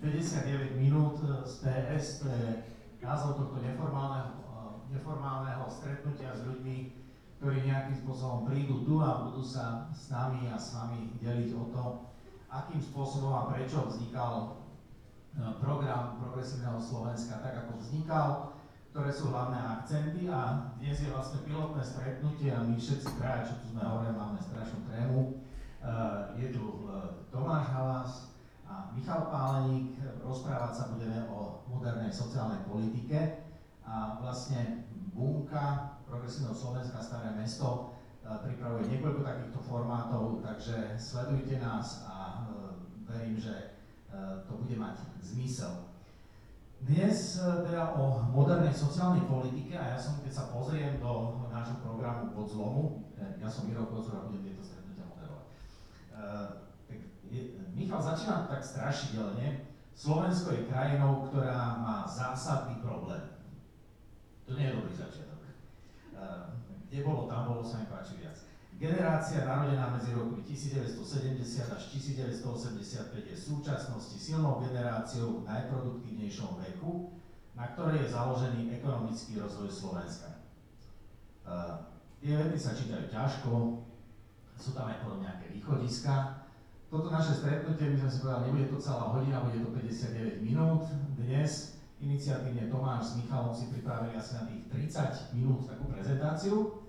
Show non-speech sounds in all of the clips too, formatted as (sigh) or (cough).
59 minút z PS, to je názov tohto neformálneho, neformálneho stretnutia s ľuďmi, ktorí nejakým spôsobom prídu tu a budú sa s nami a s vami deliť o to, akým spôsobom a prečo vznikal program Progresívneho Slovenska tak, ako vznikal, ktoré sú hlavné akcenty a dnes je vlastne pilotné stretnutie a my všetci traja, čo tu sme hore, máme strašnú trému. Je tu Tomáš Halas a Michal Páleník, rozprávať sa budeme o modernej sociálnej politike a vlastne Bunka Progresívneho Slovenska Staré mesto uh, pripravuje niekoľko takýchto formátov, takže sledujte nás a verím, že to bude mať zmysel. Dnes e, teda o modernej sociálnej politike a ja som, keď sa pozriem do nášho programu pod zlomu, e, ja som Miro Kozur a budem tieto stretnutia moderovať. Uh, Michal začína tak strašidelne. Slovensko je krajinou, ktorá má zásadný problém. To nie je dobrý začiatok. Uh, kde bolo, tam bolo, sa mi páči viac. Generácia narodená medzi rokmi 1970 až 1985 je v súčasnosti silnou generáciou v najproduktívnejšom veku, na ktorej je založený ekonomický rozvoj Slovenska. Uh, tie vety sa čítajú ťažko, sú tam aj potom nejaké východiska. Toto naše stretnutie, my sme si povedali, nebude to celá hodina, bude to 59 minút. Dnes iniciatívne Tomáš s Michalom si pripravili asi na tých 30 minút takú prezentáciu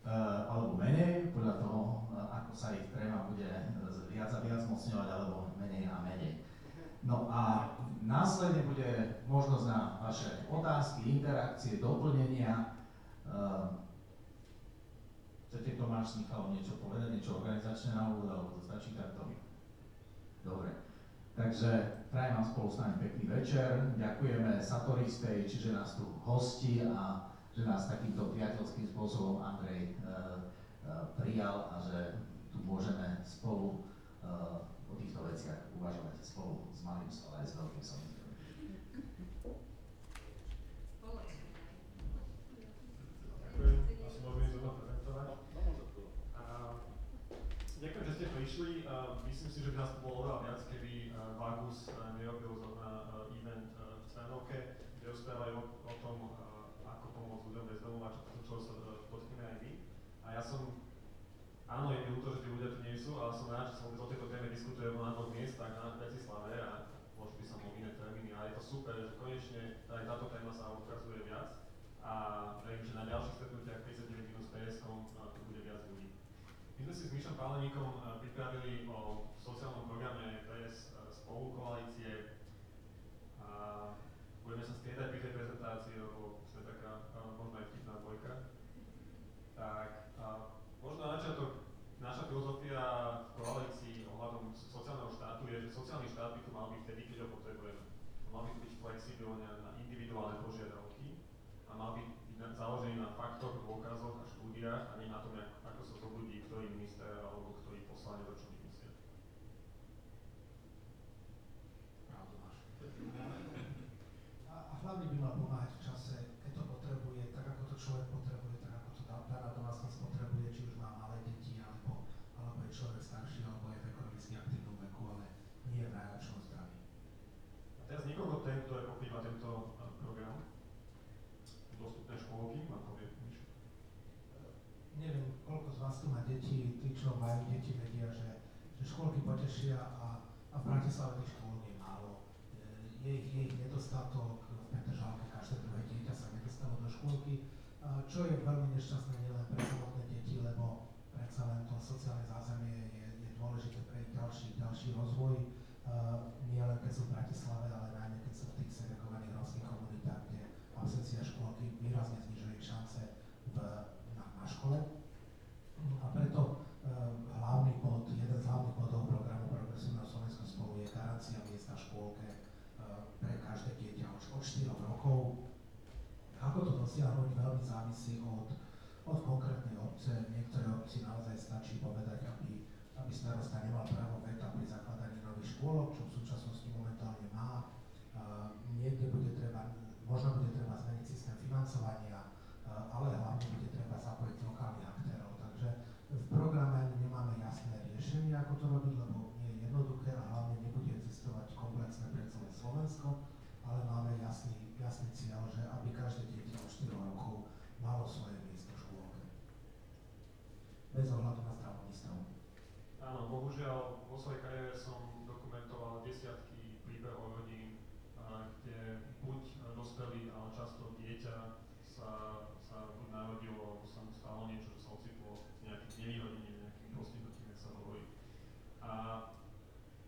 Eh, alebo menej, podľa toho, eh, ako sa ich tréma bude eh, viac a viac mocňovať, alebo menej a menej. No a následne bude možnosť na vaše otázky, interakcie, doplnenia. Chcete Tomáš s Michalom niečo povedať, niečo organizačné na úvod, alebo to stačí takto? Dobre. Takže prajem vám spolu s nami pekný večer. Ďakujeme Satoristej, čiže nás tu hostí a že nás takýmto priateľským spôsobom Andrej uh, uh, prijal a že tu môžeme spolu uh, o týchto veciach uvažovať spolu s malým, ale aj s veľkým samozrejme. Prišli. myslím si, že by nás bolo oveľa viac, keby Vagus nerobil zrovna event v Cvenovke, kde rozprávajú o, o tom, pomôcť ľuďom bez domova, čo, čo sa dotkneme aj my. A ja som, áno, je mi ľúto, že tí ľudia tu nie sú, ale som rád, že sa o tejto téme diskutuje na dvoch miestach, na Bratislave a možno by som mohol iné termíny, ale je to super, že konečne aj táto téma sa ukazuje viac a verím, že na ďalších stretnutiach 59 minút s PSK tu bude viac ľudí. My sme si s Mišom Páleníkom pripravili o sociálnom programe PS spolu koalície a budeme sa striedať pri tej prezentácii, lebo možno aj vtipná dvojka. Tak a možno na začiatok, naša filozofia v koalícii ohľadom sociálneho štátu je, že sociálny štát by tu mal byť vtedy, keď ho potrebujeme. Mal by byť flexibilný na individuálne požiadavky a mal by byť založený na faktoch, dôkazoch a štúdiách a nie na tom, ako sa zobudí ktorý minister alebo ktorý poslanec o čom myslia. A hlavne by mal pomáhať v čase, keď to potrebuje, tak ako to človek potrebuje, tak ako to daná domácnosť potrebuje, či už má malé deti, alebo, alebo je človek starší, alebo je v ekonomicky aktívnom veku, ale nie v najlepšom zdraví. A teraz niekoľko tém, ktoré pokrýva tento program. Dostupné škôlky, má povie nič. Neviem, koľko z vás tu má deti, tí, čo majú deti, vedia, že, že potešia a, a v Bratislave tých škôl je málo. Je ich, nedostatok, Petržalke každé druhé dieťa sa nedostalo do škôlky, čo je veľmi nešťastné nielen pre samotné deti, lebo predsa len to sociálne zázemie je, je dôležité pre ich ďalší, ďalší rozvoj, nie len keď sú v Bratislave, ale najmä keď sú v tých segregovaných romských komunitách, kde absencia škôlky výrazne znižuje šance v, na, na škole. A preto um, hlavný bod, jeden z hlavných bodov programu Progresívneho Slovenska spolu je garancia miesta v škôlke pre každé dieťa už od 4 rokov. Dosiahnuť, veľmi závisí od, od konkrétnej obce. Niektoré obci naozaj stačí povedať, aby, aby starosta nemal právo veta pri zakladaní nových škôlok, čo v súčasnosti momentálne má. Uh, niekde bude treba, možno bude treba zmeniť systém financovania, uh, ale hlavne bude treba zapojiť lokálnych aktérov. Takže v programe nemáme jasné riešenie, ako to robiť, bohužiaľ vo svojej kariére som dokumentoval desiatky príbehov rodín, kde buď e, dospelí ale často dieťa sa, sa buď narodilo, sa mu stalo niečo, že sa ocitlo nejakým nevýhodením, nejakým postihnutím, jak sa hovorí. A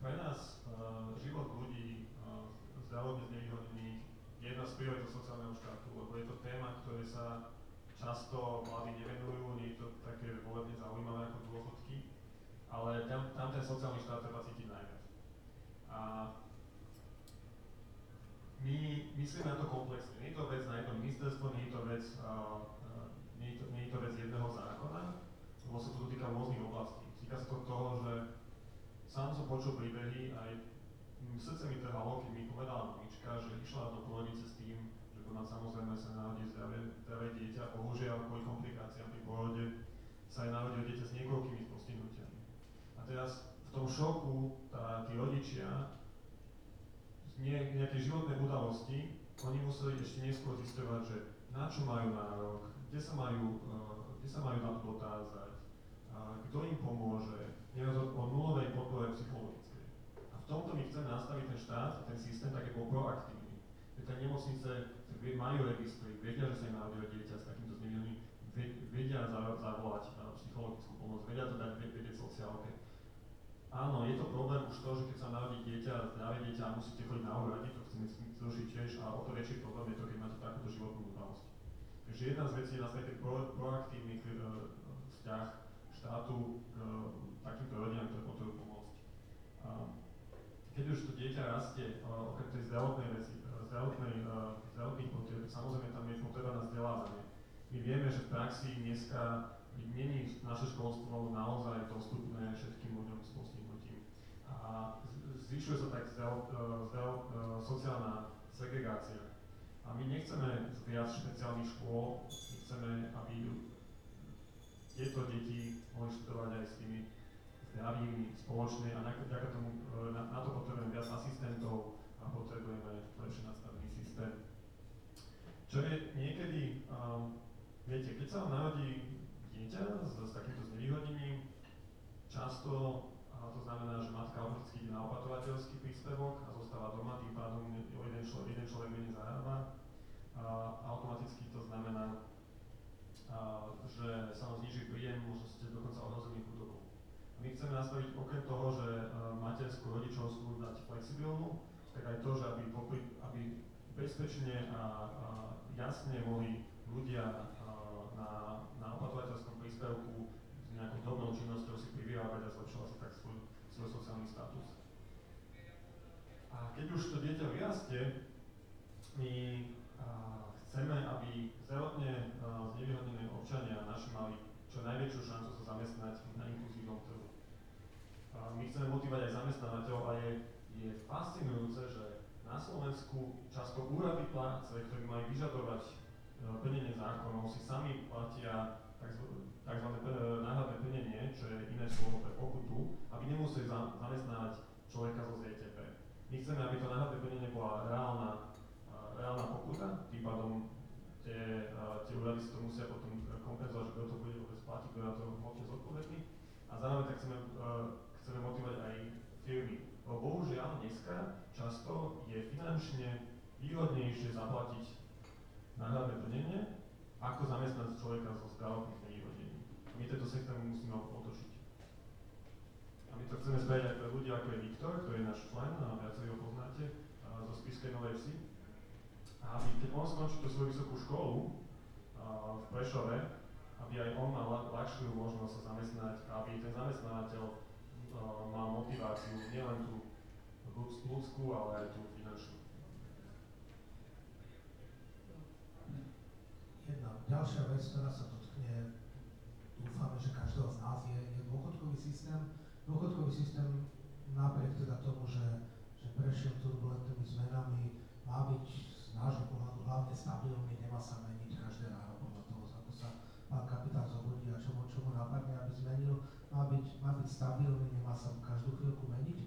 pre nás uh, život ľudí uh, zdravotne znevýhodnených je jedna z priorit sociálneho štátu, lebo je to téma, ktoré sa často mladí nevenujú, nie je to také volebne zaujímavé ako dôchod ale tam, tam ten sociálny štát treba cítiť najviac. A my myslíme na to komplexne. Nie je to vec na jedno ministerstvo, nie je to vec, uh, nie je to, nie je to vec jedného zákona, lebo sa to týka rôznych oblastí. Týka sa to toho, že sám som počul príbehy, aj srdce mi trhalo, keď mi povedala mamička, že išla do pôrodnice s tým, že má samozrejme sa narodí zdravé, zdravé dieťa, bohužiaľ kvôli komplikáciám pri pôrode sa aj narodilo dieťa s niekoľkými teraz v tom šoku tá, tí rodičia nie, nejaké životné udalosti, oni museli ešte neskôr zistovať, že na čo majú nárok, kde sa majú, uh, kde sa majú na to dotázať, uh, kto im pomôže, neraz o nulovej podpore psychologickej. A v tomto my chceme nastaviť ten štát, ten systém, tak bol proaktívny. Že tie nemocnice majú registry, vedia, že sa im narodilo dieťa s takýmto znamením, vedia zavolať uh, psychologickú pomoc, vedia to dať vedieť sociálke Áno, je to problém už to, že keď sa narodí dieťa, zdravé dieťa a musíte chodiť na úrady, to chceme zrušiť tiež, a o to väčší problém je to, keď máte takúto životnú udalosť. Takže jedna z vecí je nastaviť pro, proaktívny uh, vzťah štátu k uh, takýmto rodinám, ktoré potrebujú pomôcť. Uh, keď už to dieťa rastie, uh, okrem tej zdravotnej veci, zdravotnej, zdravotných potrieb, samozrejme tam je potreba na vzdelávanie. My vieme, že v praxi dneska není naše školstvo naozaj dostupné všetkým ľuďom s. A zvyšuje sa tak zdrav, e, zdrav, e, sociálna segregácia. A my nechceme viac špeciálnych škôl, my chceme, aby tieto deti mohli študovať aj s tými zdravými spoločne a vďaka tomu, e, na, na to potrebujeme viac asistentov a potrebujeme lepšie nastavený systém. Čo je niekedy, um, viete, keď sa vám narodí dieťa s, s takýmto znevýhodnením. Často a to znamená, že matka automaticky ide na opatrovateľský príspevok a zostáva doma, tým pádom jeden, človek, jeden človek menej zarába. A automaticky to znamená, a, že sa vám zniží príjem, možno ste dokonca ohrození chudobou. A my chceme nastaviť okrem toho, že materskú rodičovskú dať flexibilnú, tak aj to, že aby, popri, aby bezpečne a, a jasne mohli ľudia na, na opatrovateľskom príspevku nejakou dobrou činnosťou si privyrábať a zlepšovať si tak svoj, svoj sociálny status. A keď už to dieťa vyrastie, my a, chceme, aby zdravotne znevýhodnené občania naši mali čo najväčšiu šancu sa zamestnať na inkluzívnom trhu. A my chceme motivovať aj zamestnávateľov a je, je fascinujúce, že na Slovensku často úrady práce, ktorí majú vyžadovať plnenie zákonov si sami platia tzv. Náhradné plnenie, čo je iné slovo pre pokutu, aby nemuseli zamestnávať človeka zo ZTP. My chceme, aby to náhradné plnenie bola reálna, reálna pokuta, tým pádom tie, tie úrady si to musia potom kompenzovať, kto to bude vôbec platiť, kto na to hmotne zodpovedný. A zároveň tak chceme, chceme motivovať aj firmy. Lebo bohužiaľ dneska často je finančne výhodnejšie zaplatiť náhradné plnenie, ako zamestnať človeka so zdravotných. My tento systém musíme otočiť. A my to chceme spraviť aj pre ľudí, ako je Viktor, ktorý je náš člen, a viacej ho poznáte, zo Spiskej Novej Vsi. A aby, keď on skončí tú svoju vysokú školu v Prešove, aby aj on mal ľahšiu možnosť sa zamestnať, aby ten zamestnávateľ mal motiváciu nielen tú ľudskú, ale aj tú finančnú. Jedna ďalšia vec, ktorá sa dotkne, že každého z nás je, je dôchodkový systém. Dôchodkový systém napriek teda tomu, že, že prešiel turbulentnými zmenami, má byť z nášho pohľadu hlavne stabilný, nemá sa meniť každé ráno podľa toho, ako sa pán kapitán zobudí a čo mu, čo mu napadne, aby zmenil. Má byť, má byť stabilný, nemá sa každú chvíľku meniť.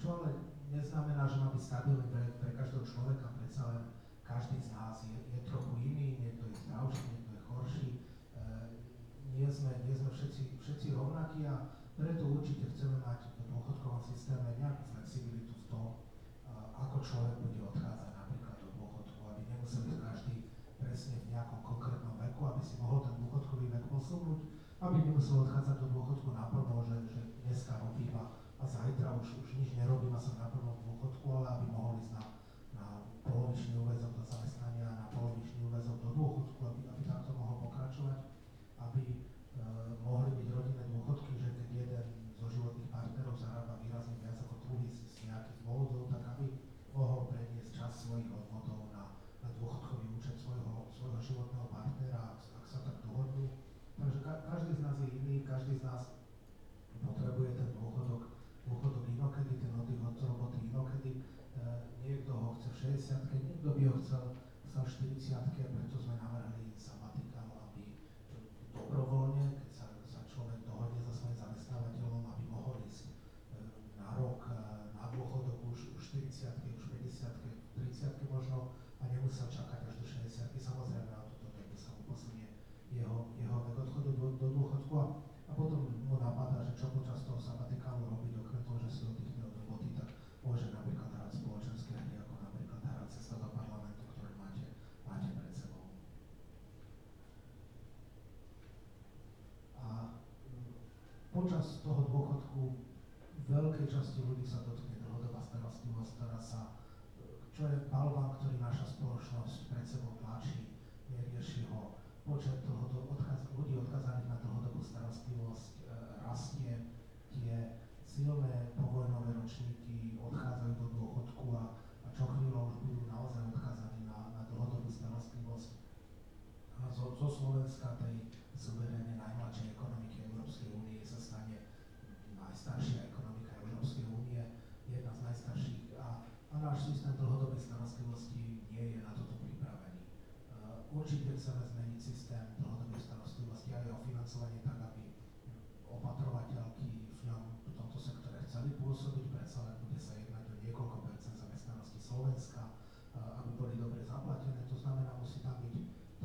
Čo ale neznamená, že má byť stabilný pre, pre každého človeka, predsa len každý z nás je, je trochu iný, niekto je zdravší, niekto je horší, nie sme, nie sme všetci, všetci rovnakí a preto určite chceme mať v dôchodkovom systéme nejakú flexibilitu v tom, ako človek bude odchádzať napríklad do dôchodku, aby nemusel byť každý presne v nejakom konkrétnom veku, aby si mohol ten dôchodkový vek posunúť, aby nemusel odchádzať do dôchodku na prvo, že, že dneska robím a zajtra už, už nič nerobím a som na prvom dôchodku, ale aby mohol ísť na, na polovičný úvezok čo počas toho sabatikálu robiť, okrem toho, že si oddychne od roboty, tak môže napríklad hrať spoločenské hry, ako napríklad hrať cesta do parlamentu, ktoré máte, máte pred sebou. A mm, počas toho dôchodku veľkej časti ľudí sa dotkne dlhodobá starostlivosť, ktorá sa, čo je balván, ktorý naša spoločnosť pred sebou tlačí, nerieši ho. Počet dlhodo, odkaz, ľudí odkazaných na dlhodobú starostlivosť rastie, tie silné povojnové ročníky odchádzajú do dôchodku a, a čo chvíľou už budú naozaj odkázaní na, na dlhodobú starostlivosť. Zo, zo Slovenska, tej suverénne najmladšej ekonomiky Európskej únie, sa stane najstaršia ekonomika Európskej únie, jedna z najstarších a, a náš systém dlhodobej starostlivosti nie je na toto pripravený. Určite chceme zmeniť systém dlhodobej starostlivosti aj o financovanie tak, aby opatrovateľky v ňom v tomto sektore chceli pôsobiť, predsa len bude sa jednať o niekoľko percent zamestnanosti Slovenska, uh, aby boli dobre zaplatené, to znamená, musí tam byť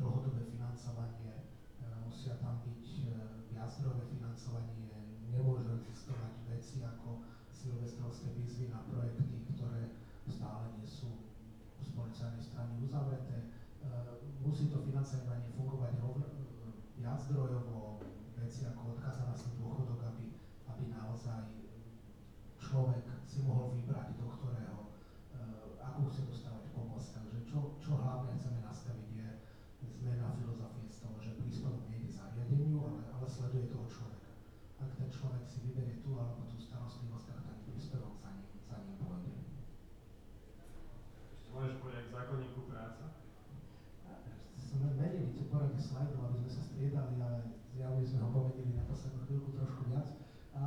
dlhodobé financovanie, uh, musia tam byť viaczdrojové financovanie, nemôžu existovať veci ako silvestrovské výzvy na projekty, ktoré stále nie sú z policajnej strany uzavreté. Uh, musí to financovanie fungovať rovno, viaczdrojovo, veci ako odkazanosť dôchodok, aby, aby naozaj človek si mohol vybrať, do ktorého, uh, akú chce dostávať pomoc. Takže čo, čo hlavne chceme nastaviť je zmena filozofie z toho, že príspevok nejde zariadeniu, ale, ale sleduje toho človeka. Ak ten človek si vyberie tú alebo tú starostlivosť, tak ten príspevok za ním, za ním pôjde. Ešte môžeš povedať k zákonníku práce? Sme menili tie porady slajdov, aby sme sa striedali, ale zjavne sme ho pomenili na poslednú chvíľku trošku viac. A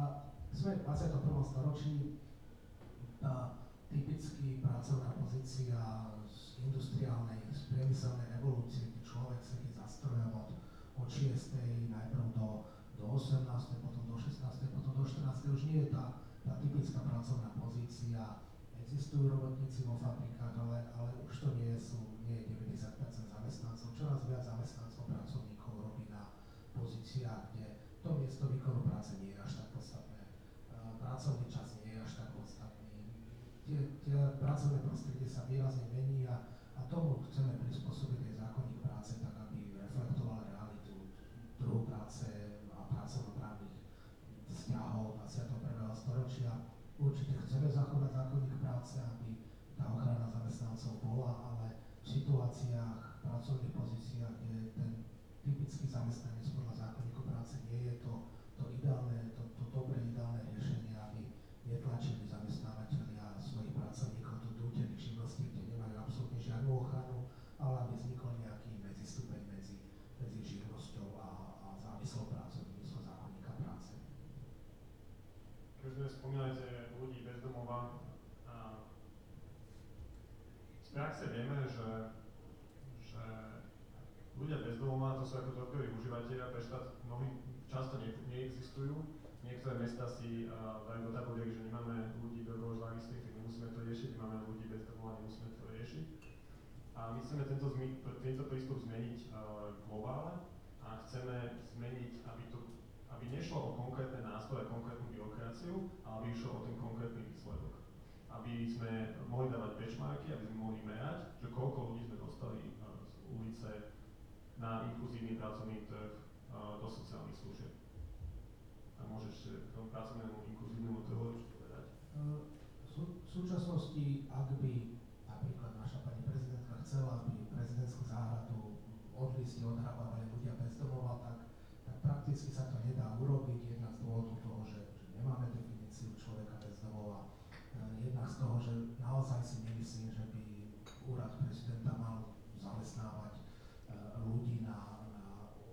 sme v 21. storočí, tá typicky pracovná pozícia z industriálnej, z priemyselnej revolúcie, kde človek sedí za strojom od, od 6. najprv do, do 18., potom do 16., potom do 14. už nie je tá, tá typická pracovná pozícia. Existujú robotníci vo fabrikách, ale, ale už to nie sú, nie je 90% zamestnancov. Čoraz viac zamestnancov, pracovníkov robí na pozíciách, kde to miesto výkonu práce nie je až tak podstatné. Pracovný čas nie je až tak podstatný. Tie, tie pracovné prostredie sa výrazne mení a, a tomu chceme prispôsobiť aj zákonník práce tak, aby reflektoval realitu trhu práce a pracovnoprávnych vzťahov 21. storočia. Určite chceme zachovať zákonník práce, aby tá ochrana zamestnancov bola, ale v situáciách, pracovných pozíciách, kde ten typický zamestnanec podľa zákonníku práce nie je to, to ideálne, to, to dobré ideálne riešenie, aby netlačili zamestnávateľia svojich pracovníkov do nútených činností, kde nemajú absolútne žiadnu ochranu, ale aby vznikol nejaký medzistupeň medzi, medzi živnosťou a, a závislou prácou so zákonníka práce. Keď sme spomínali tie ľudí bez domova, a z praxe vieme, že, že ľudia bez domova, to sú ako drogoví užívateľia, pre štát mnohí často ne, neexistujú. Niektoré mesta si uh, dajú do tabuliek, že nemáme ľudí drogovo závislých, tak nemusíme to riešiť, máme ľudí bez domova, nemusíme to riešiť. A my chceme tento, zmi- tento prístup zmeniť uh, globálne a chceme zmeniť, aby, to, aby nešlo o konkrétne nástroje, konkrétnu byrokraciu, ale aby išlo o ten konkrétny výsledok. Aby sme mohli dávať benchmarky, aby sme mohli merať, že koľko ľudí sme dostali uh, z ulice na inkluzívny pracovný trh uh, do sociálnych služieb. môžeš k tomu pracovnému inkluzívnemu trhu čo povedať? V sú- v súčasnosti, ak by napríklad naša pani prezidentka chcela, aby prezidentskú záhradu od listy odhrabávali ľudia bez domova, tak, tak prakticky sa to nedá urobiť, jednak z dôvodu toho, že, že nemáme definíciu človeka bez domova, Eh, jednak z toho, že naozaj si nemyslím, že by úrad prezidenta mal zamestnávať eh, ľudí na, na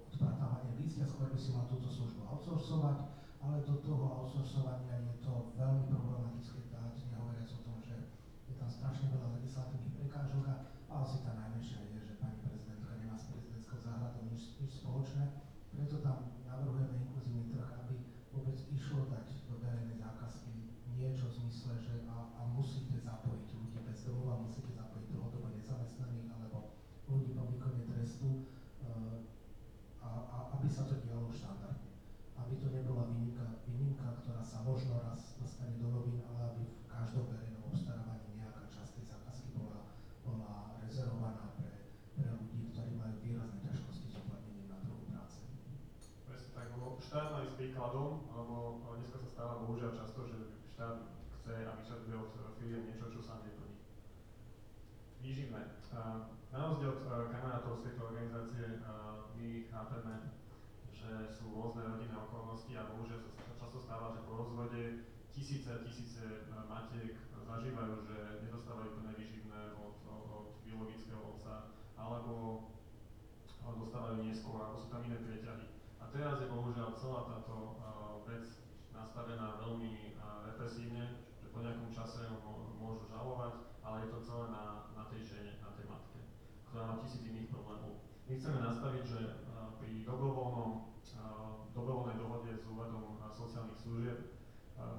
odpratávanie lístia, skôr by si mal túto službu outsourcovať, ale do toho outsourcovania je to veľmi problematické dať, nehovoriac o tom, že je tam strašne veľa legislatívnych prekážok a asi tá najmenšia je, že pani prezidentka nemá s prezidentskou záhradou nič, nič spoločné, preto tam navrhujeme inkluzívny trh, aby vôbec išlo dať do verejnej zákazky niečo v zmysle, že a, a musíte zapojiť ľudí bez domova, musíte zapojiť dlhodobo nezamestnaných alebo ľudí po výkone trestu, eh, a, a aby sa to dialo štandardne. Aby to nebola výnimka, výnimka, ktorá sa možno raz dostane do novín, ale aby v každom verejnom obstarávaní nejaká časť tej zákazky bola, bola rezervovaná pre, pre ľudí, ktorí majú výrazné ťažkosti s uplatnením na trhu práce. Presne tak, lebo štát má ísť príkladom, lebo dneska sa často, že štát chce a vyžaduje od firiem niečo, čo sa neplní. Výživné. Na rozdiel od eh, kamarátov z tejto organizácie eh, my chápeme, že sú rôzne rodinné okolnosti a bohužiaľ sa často stáva, že po rozvode tisíce a tisíce eh, matiek zažívajú, že nedostávajú plné výživné od, od, biologického otca, alebo ale dostávajú neskôr, alebo sú tam iné prieťahy. A teraz je bohužiaľ celá táto vec nastavená veľmi represívne, že po nejakom čase ho mô- môžu žalovať, ale je to celé na, na tej žene, na tej matke, ktorá má tisíc iných problémov. My chceme nastaviť, že pri dobrovoľnom, dobrovoľnej dohode s úradom sociálnych služieb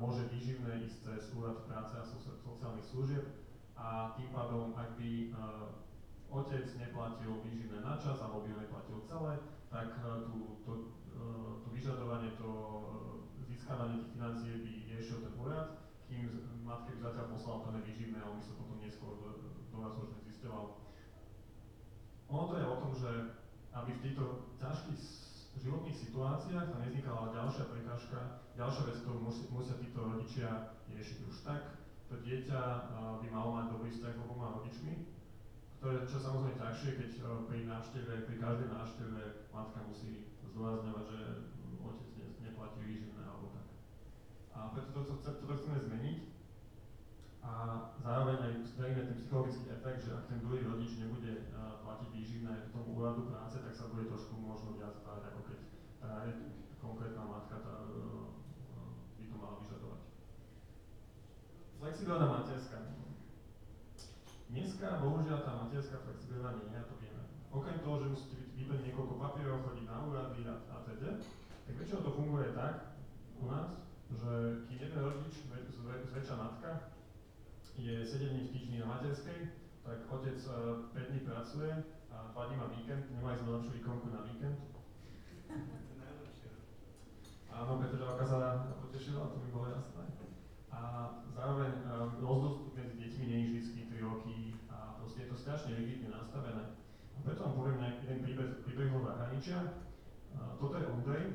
môže výživné ísť cez úrad práce a soci- sociálnych služieb a tým pádom, ak by otec neplatil výživné na čas alebo by ho neplatil celé, tak tú, to, to vyžadovanie, to získavanie tých financií by riešil ten úrad, kým matke by zatiaľ poslal plné výživné a on by sa potom neskôr do, do vás už nezisťoval. Ono to je o tom, že aby v týchto ťažkých životných situáciách tam nevznikala ďalšia prekážka, ďalšia vec, ktorú musia, títo rodičia riešiť už tak, to dieťa by malo mať dobrý vzťah s oboma rodičmi, to je čo samozrejme ťažšie, keď eh, pri návšteve, pri každej návšteve matka musí zdôrazňovať, že otec ne, neplatí tak. A preto to, to, to, to chceme zmeniť. A zároveň aj spravíme ten psychologický efekt, že ak ten druhý rodič nebude uh, platiť výživné tomu úradu práce, tak sa bude trošku možno viac báť, ako keď tá konkrétna matka tá, uh, uh, by to mala vyžadovať. Flexibilná materská. Dneska bohužiaľ tá materská flexibilná nie je, to vieme. Okrem toho, že musíte vy- vyplniť niekoľko papierov, chodiť na úrady a, a teda, tak väčšinou to funguje tak u nás, že kým jeden rodič, zväčša matka, je 7 dní v týždni na materskej, tak otec uh, 5 dní pracuje a 2 dní má víkend, nemá ísť na lepšiu výkonku na víkend. Áno, Petržalka sa potešila, to mi bolo jasné. A zároveň um, rozdostup medzi deťmi nie je vždy 3 roky a proste je to strašne rigidne nastavené. A preto vám poviem nejaký jeden príbeh, príbeh zahraničia. Uh, toto je Ondrej.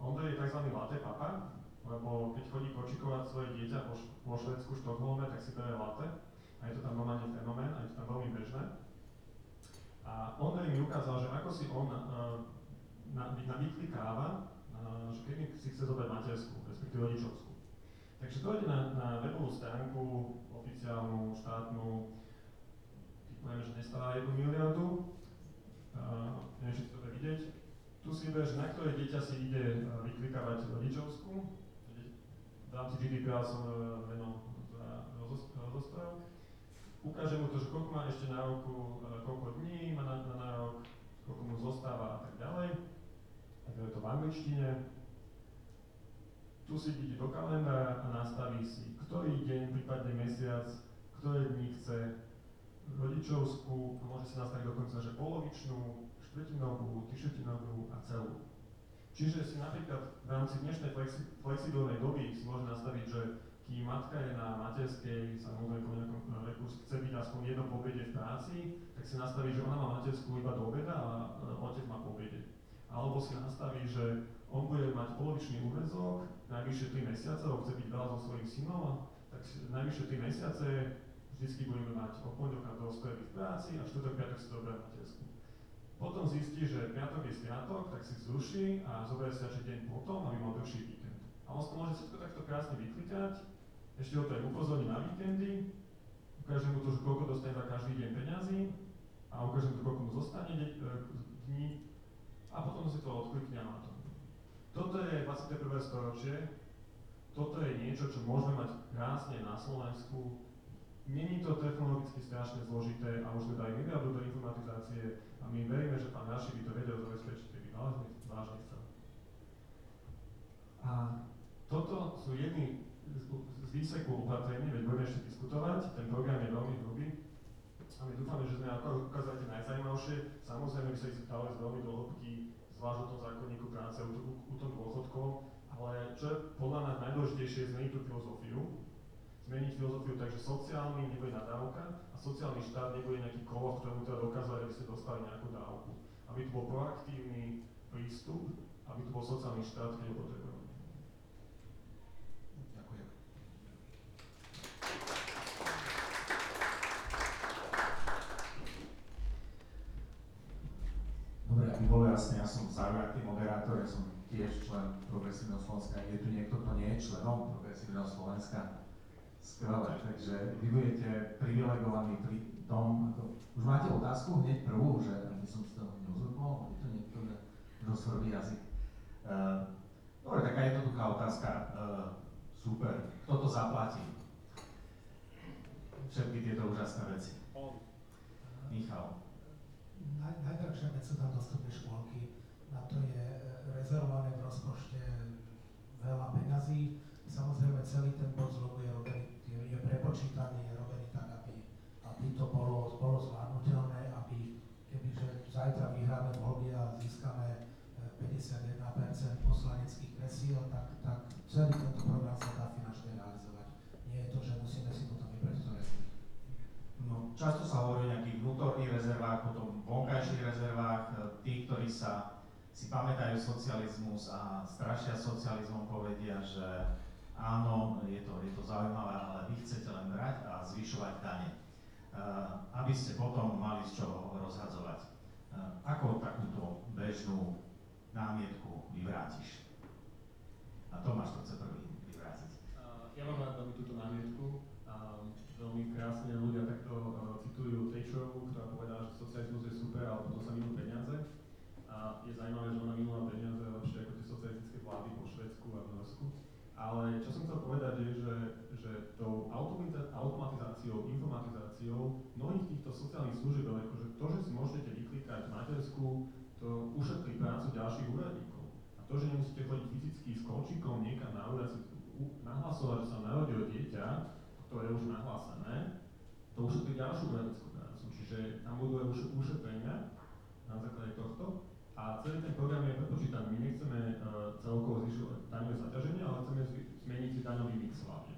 Ondrej je tzv. latte papa, lebo keď chodí kočikovať svoje dieťa po, po Švedsku, Štokholme, tak si bere latte. A je to tam normálne fenomén, a je to tam veľmi bežné. A Ondrej mi ukázal, že ako si on uh, na, navykli káva, uh, že keď si chce zobrať matersku, respektíve rodičovskú. Takže dojde na, na webovú stránku oficiálnu, štátnu, typujem, že nestáva 1 miliardu, uh, neviem, či to vidieť. Tu si že na ktoré dieťa si ide vyklikávať rodičovskú. Rámci GDPR som uh, meno za rozos- rozostrel. Ukáže mu to, že koľko má ešte na roku, uh, koľko dní má na, na nárok, koľko mu zostáva a tak ďalej. Tak je to v angličtine. Tu si ide do kalendára a nastaví si, ktorý deň, prípadne mesiac, ktoré dni chce rodičovskú, môže si nastaviť dokonca, že polovičnú, štvrtinovú, trištvrtinovú a celú. Čiže si napríklad v rámci dnešnej flexi- flexibilnej doby si môže nastaviť, že kým matka je na materskej, samozrejme po nejakom e, veku chce byť aspoň jedno po obede v práci, tak si nastaví, že ona má materskú iba do obeda a e, otec má po obede. Alebo si nastaví, že on bude mať polovičný úvezok, najvyššie 3 mesiace, lebo chce byť veľa so svojím synom, tak najvyššie 3 mesiace vždycky budeme mať od pondelka do stredy v práci a štvrtok, piatok si zoberie matersku. Potom zistí, že piatok je sviatok, tak si zruší a zoberie si radšej deň potom, aby mal dlhší víkend. A on môže všetko takto krásne vyklikať, ešte ho to aj upozorní na víkendy, ukáže mu to, že koľko dostane za každý deň peňazí a ukáže mu to, koľko mu zostane e, dní a potom si to odklikne a má to. Toto je 21. storočie, toto je niečo, čo môžeme mať krásne na Slovensku. Není to technologicky strašne zložité a už sme dali miliardu do informatizácie a my veríme, že pán Naši by to vedel zabezpečiť, keby vážne, vážne chcel. A toto sú jedny z, výsekov opatrení, veď budeme ešte diskutovať, ten program je veľmi hrubý a my dúfame, že sme ako ukázali najzajímavšie. Samozrejme by sa ísť dalo veľmi do hĺbky, zvlášť o tom zákonníku práce, u, tom dôchodkom, ale čo je podľa nás najdôležitejšie je zmeniť tú filozofiu. Zmeniť filozofiu tak, že sociálny nebude nadávka a sociálny štát nebude nejaký kolo, v ktorom treba dokázať, aby ste dostali nejakú dávku. Aby to bol proaktívny prístup, aby to bol sociálny štát, keď ho potrebujeme. Ďakujem. Dobre, aby bolo jasné, ja som zaujatý moderátor, ja som tiež člen Progresívneho Slovenska. Je tu niekto, kto nie je členom Progresívneho Slovenska? Skvelé, takže vy budete privilegovaní pri tom, ako, už máte otázku hneď prvú, že aby som si to neuzurpol, je to niekto, že jazyk. Uh, dobre, taká jednoduchá otázka. Uh, super, kto to zaplatí? Všetky tieto úžasné veci. Michal. Naj, najdrahšia vec sú tam dostupné škôlky, na to je e, rezervované v rozpočte veľa peňazí. Samozrejme celý ten bod zlogu je robený, je, prepočítaný, je robený tak, aby, aby to bolo, bolo zvládnutelné, aby kebyže zajtra vyhráme voľby a získame e, 51% poslaneckých kresiel, tak, tak celý tento program sa dá finančne realizovať. Nie je to, že musíme si potom vybrať ktoré. No, často sa hovorí o nejakých vnútorných rezervách, potom vonkajších rezervách. E, Tí, ktorí sa si pamätajú socializmus a strašia socializmom, povedia, že áno, je to, je to zaujímavé, ale vy chcete len brať a zvyšovať dane, uh, aby ste potom mali z čoho rozhadzovať. Uh, ako takúto bežnú námietku vyvrátiš? A Tomáš to chce prvý vyvrátiť. Uh, ja mám rád veľmi túto námietku. Veľmi krásne ľudia takto citujú Thatcherovú, ktorá povedala, že socializmus je super, ale potom sa minú peniaze. A je zaujímavé, že ona minula peniaze lepšie ako tie socialistické vlády po Švedsku a v Norsku. Ale čo som chcel povedať je, že, že tou automatizáciou, informatizáciou mnohých týchto sociálnych služieb, ale akože to, že si môžete vyklikať matersku, to ušetrí prácu ďalších úradníkov. A to, že nemusíte chodiť fyzicky s kolčíkom niekam na úrad si u- nahlasovať, že sa narodilo dieťa, ktoré je už nahlásené, to ušetrí ďalšiu úradníckú prácu. Čiže tam budú aj uš- ušetrenia na základe tohto. A celý ten program je prepočítaný. My nechceme uh, celkovo zvyšovať daňové zaťaženie, ale chceme zmeniť si daňový mix hlavne.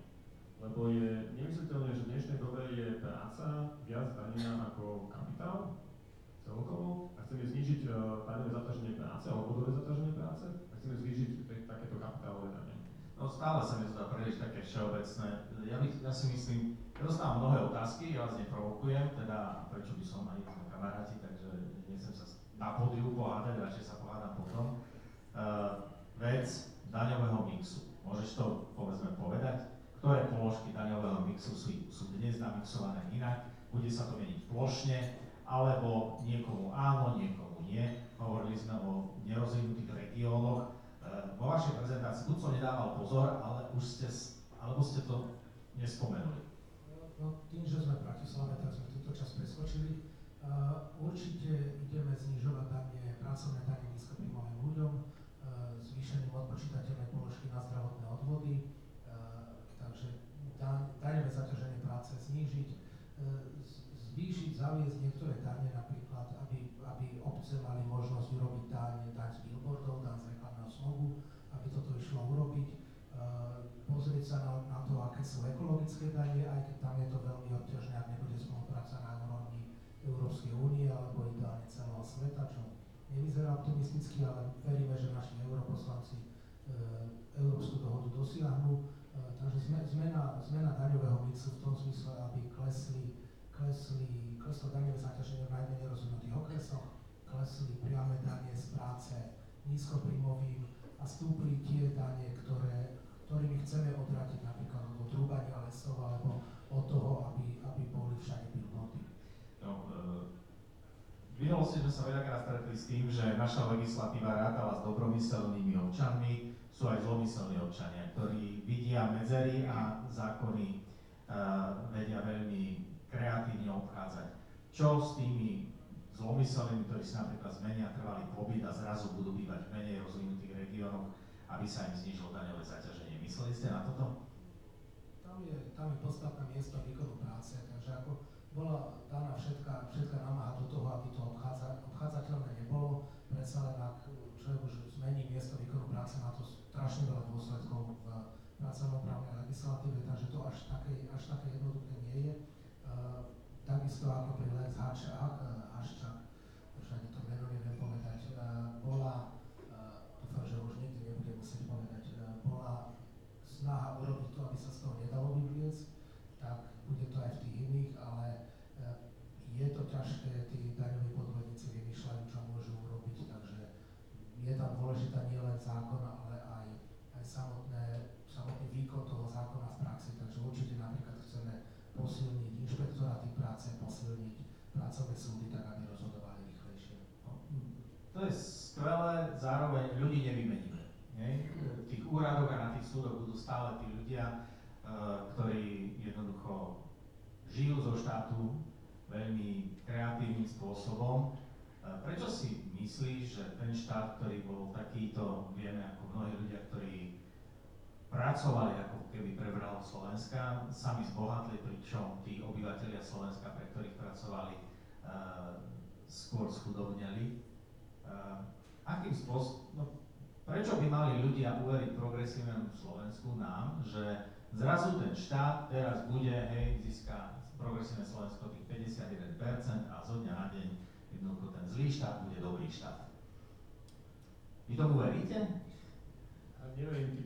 Lebo je nemysliteľné, že v dnešnej dobe je práca viac danená ako kapitál celkovo a chceme znižiť uh, daňové zaťaženie práce alebo bodové zaťaženie práce a chceme t- takéto kapitálové dane. No stále sa mi to dá príliš také všeobecné. Ja, bych, ja si myslím, ja dostávam mnohé otázky, ja vás neprovokujem, teda prečo by som aj kamaráti, takže nechcem sa na pódiu pohádať, radšej sa pohádam potom. Uh, vec daňového mixu. Môžeš to povedzme povedať? Ktoré položky daňového mixu sú, sú dnes namixované inak? Bude sa to meniť plošne? Alebo niekomu áno, niekomu nie? Hovorili sme o nerozvinutých regiónoch. Uh, vo vašej prezentácii buď som nedával pozor, ale už ste, alebo ste to nespomenuli. No, tým, že sme v Bratislave, tak sme túto časť preskočili. Určite ideme znižovať dane, pracovné dane nízkopríjmovým ľuďom, uh, zvýšením odpočítateľnej položky na zdravotné odvody, uh, takže da, daňové zaťaženie práce znížiť, z- zvýšiť, zaviesť niektoré dane, napríklad, aby, aby obce mali možnosť urobiť daň, daň z billboardov, daň z reklamného smogu, aby toto išlo urobiť. Pozrieť sa na, na to, aké sú ekologické dane, aj keď tam je to veľmi obťažné, ak nebude spolupráca na úrovni Európskej únie alebo ideálne celého sveta, čo nevyzerá optimisticky, ale veríme, že naši europoslanci e, európsku dohodu dosiahnu. E, takže zmena, zmena daňového mixu v tom zmysle, aby klesli, klesli, kleslo daňové zaťaženie v najmenej rozvinutých okresoch, klesli priame dane z práce nízkopríjmovým a stúpli tie dane, ktoré, ktorými chceme odratiť napríklad od odrúbania lesov alebo od toho, aby, aby boli všade billboardy. No, e, v minulosti sme sa veľakrát stretli s tým, že naša legislatíva rátala s dobromyselnými občanmi, sú aj zlomyselní občania, ktorí vidia medzery a zákony uh, vedia veľmi kreatívne obchádzať. Čo s tými zlomyselnými, ktorí si napríklad zmenia trvalý pobyt a zrazu budú bývať v menej rozvinutých regiónoch, aby sa im znižilo daňové zaťaženie. Mysleli ste na toto? Tam je, tam je podstatné miesto výkonu práce, takže ako bola daná všetká, všetká námaha do toho, aby to obchádza, obchádzateľné nebolo, predsa len ak človek už zmení miesto výkonu práce, má to strašne veľa dôsledkov v pracovnoprávnej legislatíve, takže to až také, až také jednoduché nie je. Uh, takisto ako pri Lex Haščák, už ani to meno neviem povedať, uh, bola, uh, dúfam, že už nikdy nebudem musieť povedať, bola snaha urobiť to, aby sa z toho nedalo vyvliecť, tak bude to aj v tých iných, ale uh, je to ťažké, tí daňoví podvodníci vymýšľajú, čo môžu urobiť, takže je tam dôležitá nielen zákon, ale aj, aj samotné, samotný výkon toho zákona v praxi, takže určite napríklad chceme posilniť inšpektoráty práce, posilniť pracovné súdy, tak aby rozhodovali rýchlejšie. To je skvelé, zároveň ľudí nevymeníme. Nie? V tých úradoch a na tých súdoch budú stále tí ľudia, uh, ktorí jednoducho žijú zo štátu veľmi kreatívnym spôsobom. Uh, prečo si myslíš, že ten štát, ktorý bol takýto, vieme ako mnohí ľudia, ktorí pracovali ako keby prebralo Slovenska, sami zbohatli, pričom tí obyvateľia Slovenska, pre ktorých pracovali, uh, skôr schudobneli. Uh, akým spôsobom, no, prečo by mali ľudia uveriť progresívnemu Slovensku nám, že zrazu ten štát teraz bude, hej, získa progresívne Slovensko tých 51% a zo dňa na deň jednoducho ten zlý štát bude dobrý štát. Vy tomu veríte? A neverím tým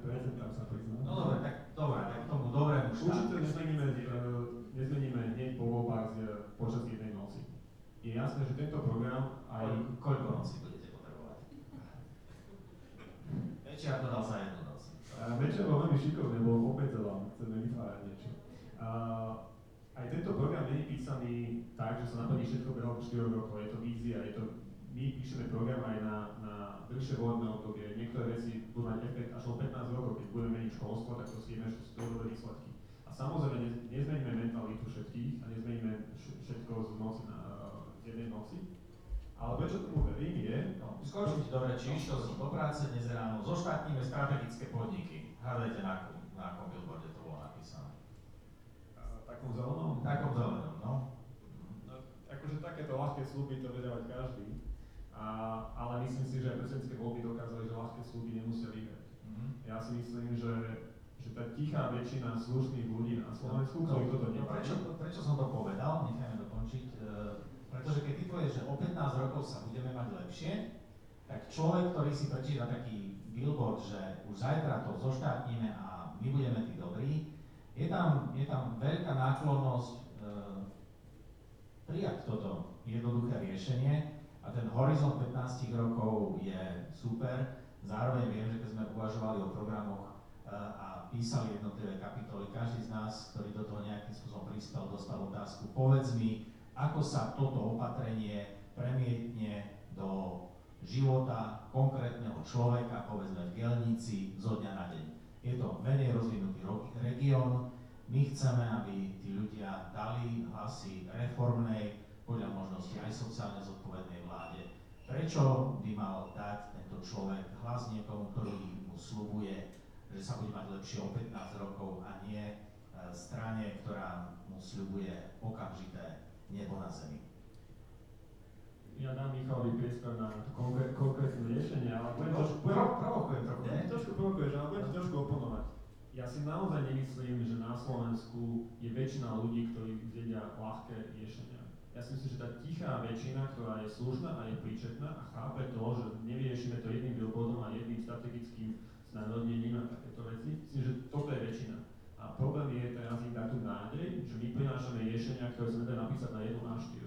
51% sa priznám. No dobre, tak dobre, tak tomu dobrému štátu. Určite nezmeníme, uh, nezmeníme hneď po voľbách z, počas jednej noci. Je jasné, že tento program aj... Koľko, nocí budete potrebovať? Večer to dal za jednu noc. Uh, večer bol veľmi šikovný, bol opäť vám, chceme vytvárať niečo. Uh, aj tento program nie je písaný tak, že sa naplní všetko behom 4 rokov. Je to vízia, je to, my píšeme program aj na, na dlhšie volebné obdobie. Niektoré veci budú mať efekt až o 15 rokov, keď budeme meniť školstvo, tak to si vieme, že sú dobré výsledky. A samozrejme, ne, nezmeníme mentalitu všetkých a nezmeníme všetko z noci na, z jednej noci. Ale prečo tomu verím je... No, skočím ti dobre, či išiel do práce dnes ráno, zoštátnime strategické podniky. Hádajte, na, na akom billboarde to bolo napísané. Takom zelenom? Takom zelenom, no. No, akože takéto ľahké sluby to vedie mať každý. A, ale myslím si, že aj prezidentské voľby dokázali, že ľahké sluby nemusia vyhrať. Mhm. Ja si myslím, že, že tá tichá väčšina slušných ľudí na Slovensku, No, ktorí toto no, prečo, nevadí, prečo som to povedal, nechajme dokončiť, e, pretože keď ty povieš, že o 15 rokov sa budeme mať lepšie, tak človek, ktorý si prečíta taký billboard, že už zajtra to zoštátnime a my budeme tí dobrí, je tam, je tam veľká náklonnosť e, prijať toto jednoduché riešenie a ten horizont 15 rokov je super. Zároveň viem, že keď sme uvažovali o programoch e, a písali jednotlivé kapitoly, každý z nás, ktorý do toho nejakým spôsobom prispel, dostal otázku, povedz mi, ako sa toto opatrenie premietne do života konkrétneho človeka, povedzme v Gelnici, zo dňa na deň. Je to menej rozvinutý ro- región, my chceme, aby tí ľudia dali hlasy reformnej, podľa možnosti aj sociálne zodpovednej vláde. Prečo by mal dať tento človek hlas niekomu, ktorý mu slubuje, že sa bude mať lepšie o 15 rokov a nie e, strane, ktorá mu sľubuje okamžité nebo na zemi? Ja dám Michalovi priestor na konkrétne riešenie, ale budem No, trošku, budem, pro- provokujem trochu, nie, trošku provokuješ, ale budem trošku oponovať. Ja si naozaj nemyslím, že na Slovensku je väčšina ľudí, ktorí vedia ľahké riešenia. ja si myslím, že tá tichá väčšina, ktorá je slušná a je príčetná a chápe to, že nevyriešime to jedným billboardom a jedným strategickým znázornením a takéto veci, myslím, že toto je väčšina. A problém je teraz im dať tú nádej, že my prinášame riešenia, ktoré sa nedá napísať na jednu A4,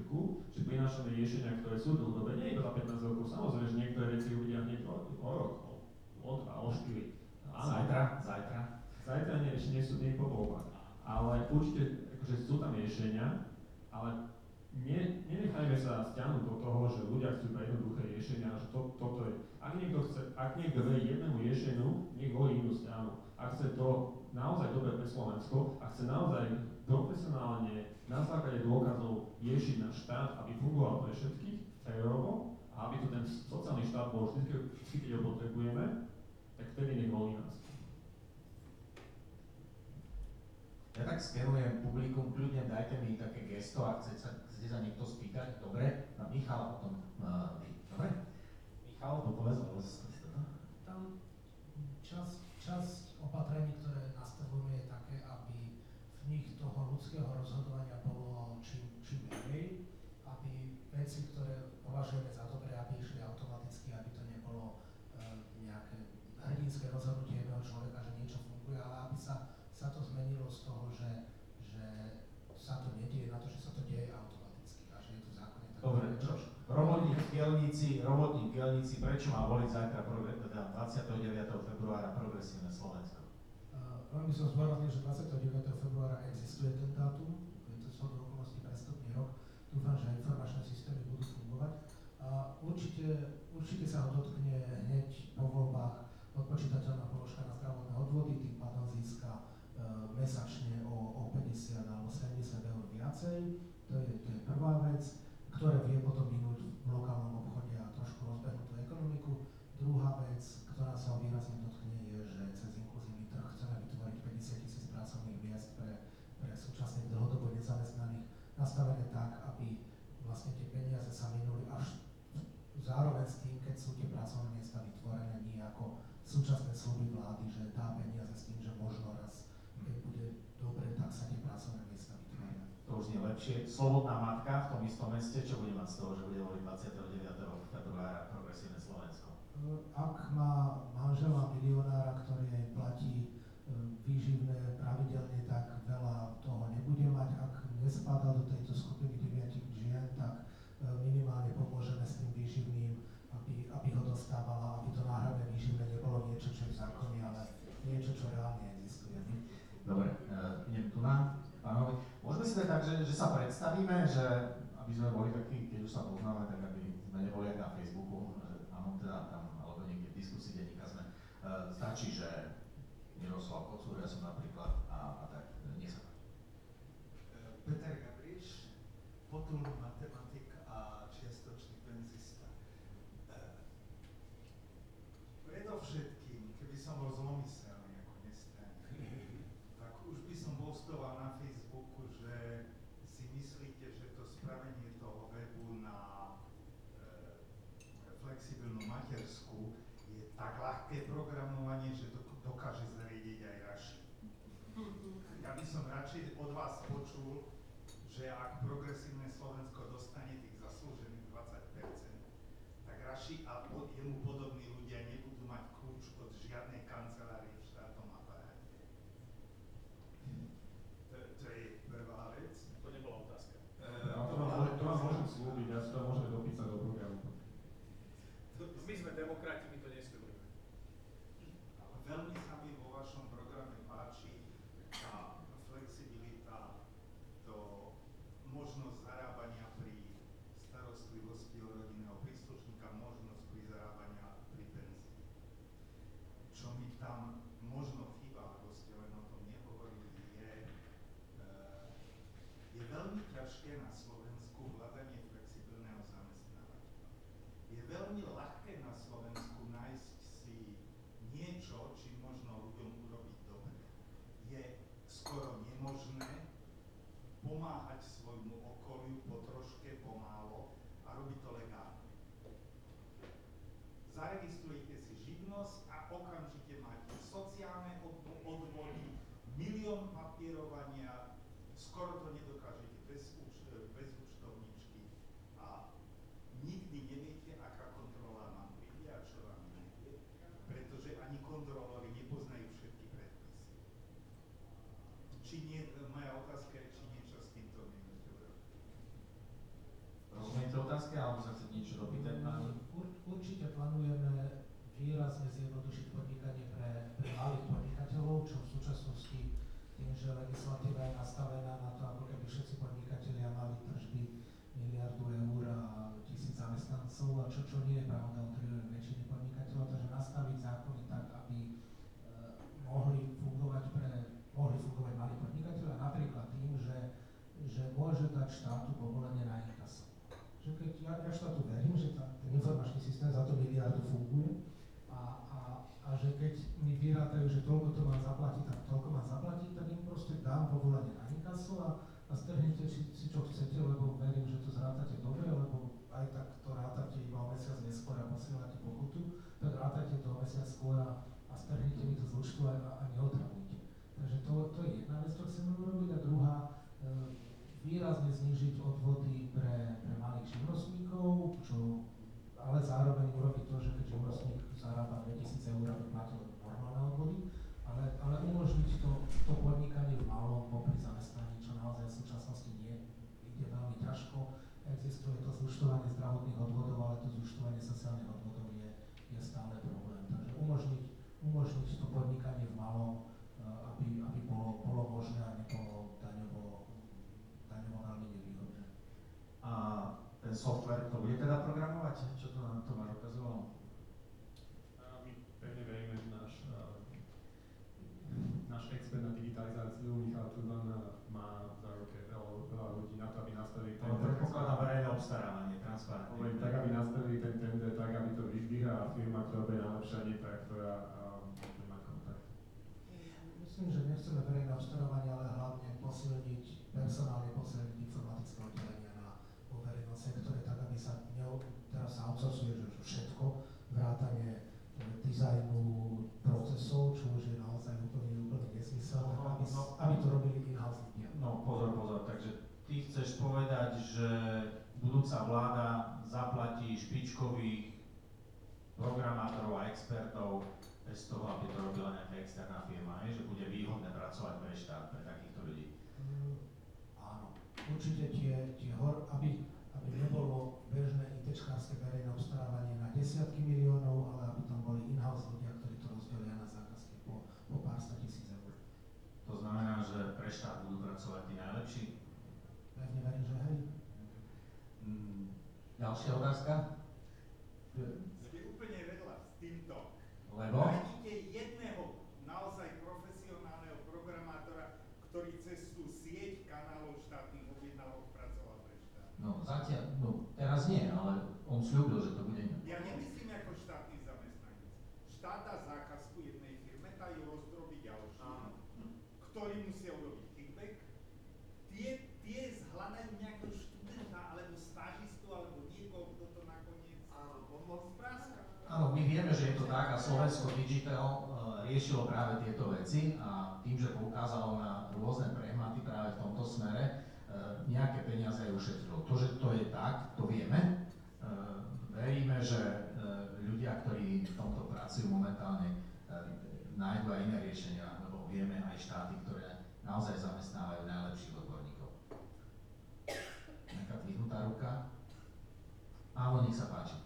že prinášame riešenia, ktoré sú dlhodobé, nie iba za 15 rokov. Samozrejme, že niektoré veci uvidia hneď o, o rok, o, o dva, o štyri. Zajtra, zajtra. Zajtra nie, ešte nie sú dní po voľbách. Ale určite, akože sú tam riešenia, ale ne, nenechajme sa stiahnuť do toho, že ľudia chcú iba jednoduché riešenia, že to, toto je. Ak niekto, chce, ak niekto verí jednému riešeniu, nech volí inú stranu. Ak chce to naozaj dobre pre Slovensko, ak chce naozaj profesionálne na základe dôkazov riešiť náš štát, aby fungoval pre všetkých férovo a aby tu ten sociálny štát bol vždy, vždy keď ho potrebujeme, tak vtedy nech volí nás. Ja tak skenujem publikum, kľudne dajte mi také gesto, ak chce sa, niekto spýtať. Dobre, na Michala potom uh, vy. Dobre? Michal, to povedz, to Tam časť, časť opatrení, ktoré nastavujeme, je také, aby v nich toho ľudského rozhodovania bolo čím, čím menej, aby veci, ktoré považujeme za dobré, aby išli automaticky, aby to nebolo e, nejaké hrdinské rozhodnutie jedného človeka, že niečo funguje, ale aby sa, sa to zmenilo z toho, že, že sa to nedieje na to, že sa to deje automaticky a že je to v zákone tak. Dobre, čo? Kielnici, robotník v Kielnici, prečo má voliť zajtra, teda 29. februára progresívne Slovensko? Uh, Veľmi som zdôraznil, že 29. februára existuje ten dátum, je to svoj okolností prestupný rok. Dúfam, že informačné systémy budú fungovať. A určite, určite sa ho dotkne hneď po voľbách odpočítateľná položka na zdravotné odvody, tým pádom získa uh, mesačne o, o 50 alebo 70 eur viacej. To je, to je prvá vec, ktorá vie potom minúť v lokálnom obchode a trošku rozbehnúť tú ekonomiku. Druhá vec, ktorá sa ho výrazne dotkne, je, že cez inkluzívny trh chceme vytvoriť 50 tisíc pracovných miest pre, pre súčasných dlhodobo nezamestnaných, nastavené tak, aby vlastne tie peniaze sa minuli až zároveň s tým, keď sú tie pracovné miesta vytvorené, nie ako súčasné sluby vlády, že dá peniaze s tým, že možno raz, keď bude dobre, tak sa tie pracovné miesta vytvoria. To už nie lepšie. Slobodná matka v tom istom meste, čo bude mať z toho, že bude voliť 29. februára progresívne Slovensko? Ak má manžela milionára, ktorý platí e, výživné pravidelne, tak veľa toho nebude mať. Ak nespadá do tejto skupiny deviatich žien, tak e, minimálne pomôžeme s tým výživným, aby, aby ho dostávala, aby to náhradné výživné nebolo niečo, čo je v zákone, ale niečo, čo reálne existuje. Dobre, uh, idem tu na pánovi. Môžeme si dať tak, že, že sa predstavíme, že aby sme boli takí, keď už sa poznáme, tak aby sme neboli aj na Facebooku, že áno, teda tam, alebo niekde v diskusii denníka sme. Uh, stačí, že Miroslav Kocúr, ja som napríklad, a, a tak, nech sa páči. Peter Gabriš, potulný matematik otázke, alebo sa chcete niečo dopýtať, páni? Ur, určite plánujeme výrazne zjednodušiť podnikanie pre, pre malých podnikateľov, čo v súčasnosti tým, že legislatíva je nastavená na to, ako keby všetci podnikatelia mali tržby miliardu eur a tisíc zamestnancov, a čo, čo nie je pravda drvivej väčšiny podnikateľov, takže nastaviť zákony tak, aby e, mohli fungovať pre, mohli fungovať malí podnikatelia, napríklad tým, že, že môže dať štátu povolenie na inkaso. Že keď ja, ja štátu verím, že tá, ten informačný systém za to miliardu funguje a, a, a že keď mi vyrátajú, že toľko to mám zaplatiť, tak toľko mám zaplatiť, tak im proste dám povolenie na inkaso a, a strhnite si, si čo chcete, lebo verím, že to zrátate dobre, lebo aj tak to rátate iba o mesiac neskôr a posielate pokutu, tak rátate to o mesiac skôr a, a strhnite mi to z účtu a, a neotravujte. Takže to, to je jedna vec, čo chceme urobiť a druhá, e, výrazne znížiť odvody pre malých živnostníkov, čo ale zároveň urobiť to, že keď živnostník zarába 2000 eur, aby platil normálne odvody, ale, ale umožniť to, to podnikanie v malom popri zamestnaní, čo naozaj v súčasnosti nie ide veľmi ťažko. Existuje to zúčtovanie zdravotných odvodov, ale to zúčtovanie sociálnych odvodov je, je stále problém. Takže umožniť, umožniť to podnikanie v malom, e, aby, aby bolo, bolo možné a nebolo daňovo, daňovo veľmi nevýhodné. A ten software to bude teda programovať? Čo to nám Tomáš ukazoval? A my pevne veríme, že náš, náš expert na digitalizáciu, Michal Turban, má za ruke veľa, veľa ľudí na to, aby nastavili To predpokladá verejné obstarávanie, transparentné. Hovorím, tak, aby nastavili ten tender, tak, aby to vyhrala firma, ktorá bude najlepšia, nie tá, ktorá um, nemá kontakt. Myslím, že nechceme verejné obstarávanie, ale hlavne posilniť, personálne posilniť informatické oddelenia na, vo verejnom sektore, tak aby sa ne, teraz sa outsourcuje všetko, vrátanie dizajnu procesov, čo už je naozaj úplný, úplný nezmysel, tak aby, No, aby to robili in-house ľudia. No pozor, pozor, takže ty chceš povedať, že budúca vláda zaplatí špičkových programátorov a expertov bez toho, aby to robila nejaká externá firma, je, že bude výhodné pracovať pre štát, pre takýchto ľudí. Mm, áno, určite tie, tie hor, aby, bežné ITčkárske verejné obstarávanie na desiatky miliónov, ale aby tam boli in-house ľudia, ktorí to rozdelia na zákazky po, po pár sto tisíc eur. To znamená, že pre štát budú pracovať tí najlepší. Pevne verím, že hej. Mm, ďalšia otázka? Ste úplne vedľa s týmto. Lebo? Nájdite jedného naozaj profesionálneho programátora, ktorý cez tú sieť kanálov štátnych objednávok pracoval pre štát. No zatiaľ, no teraz nie, ale on slúbil, že to bude inak. Ja nemyslím ako štátny zamestnanec. Štát dá zákazku jednej firme, tá ju rozdrobí ďalším, ktorí musia urobiť kickback. Tie, tie zhľadajú nejakého študenta, alebo stážistu, alebo niekoho, kto to nakoniec spráska. Áno, my vieme, že je to tak a Slovensko Digital e, riešilo práve tieto veci a tým, že poukázalo na rôzne prehmaty práve v tomto smere, e, nejaké peniaze aj ušetrilo. To, že to je tak, to vieme. E, veríme, že e, ľudia, ktorí v tomto pracujú momentálne, nájdu aj iné riešenia, lebo vieme aj štáty, ktoré naozaj zamestnávajú najlepších odborníkov. Nejaká dvihnutá ruka? Áno, nech sa páči.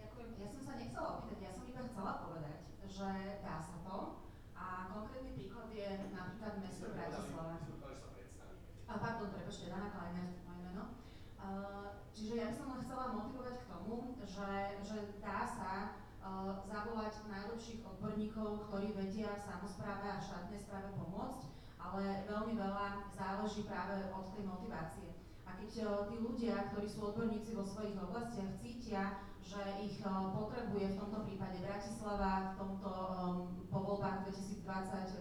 Ďakujem. Ja som sa nechcela opýtať, ja som iba chcela povedať, že dá sa to a konkrétny príklad je napríklad mesto Bratislava. A pardon, prepočte, Dana Kleiner, moje meno. Uh, čiže ja by som len chcela motivovať k tomu, že, že dá sa uh, zavolať najlepších odborníkov, ktorí vedia v samozpráve a štátnej správe pomôcť, ale veľmi veľa záleží práve od tej motivácie. A keď uh, tí ľudia, ktorí sú odborníci vo svojich oblastiach, cítia, že ich uh, potrebuje v tomto prípade Bratislava, v tomto um, po voľbách 2020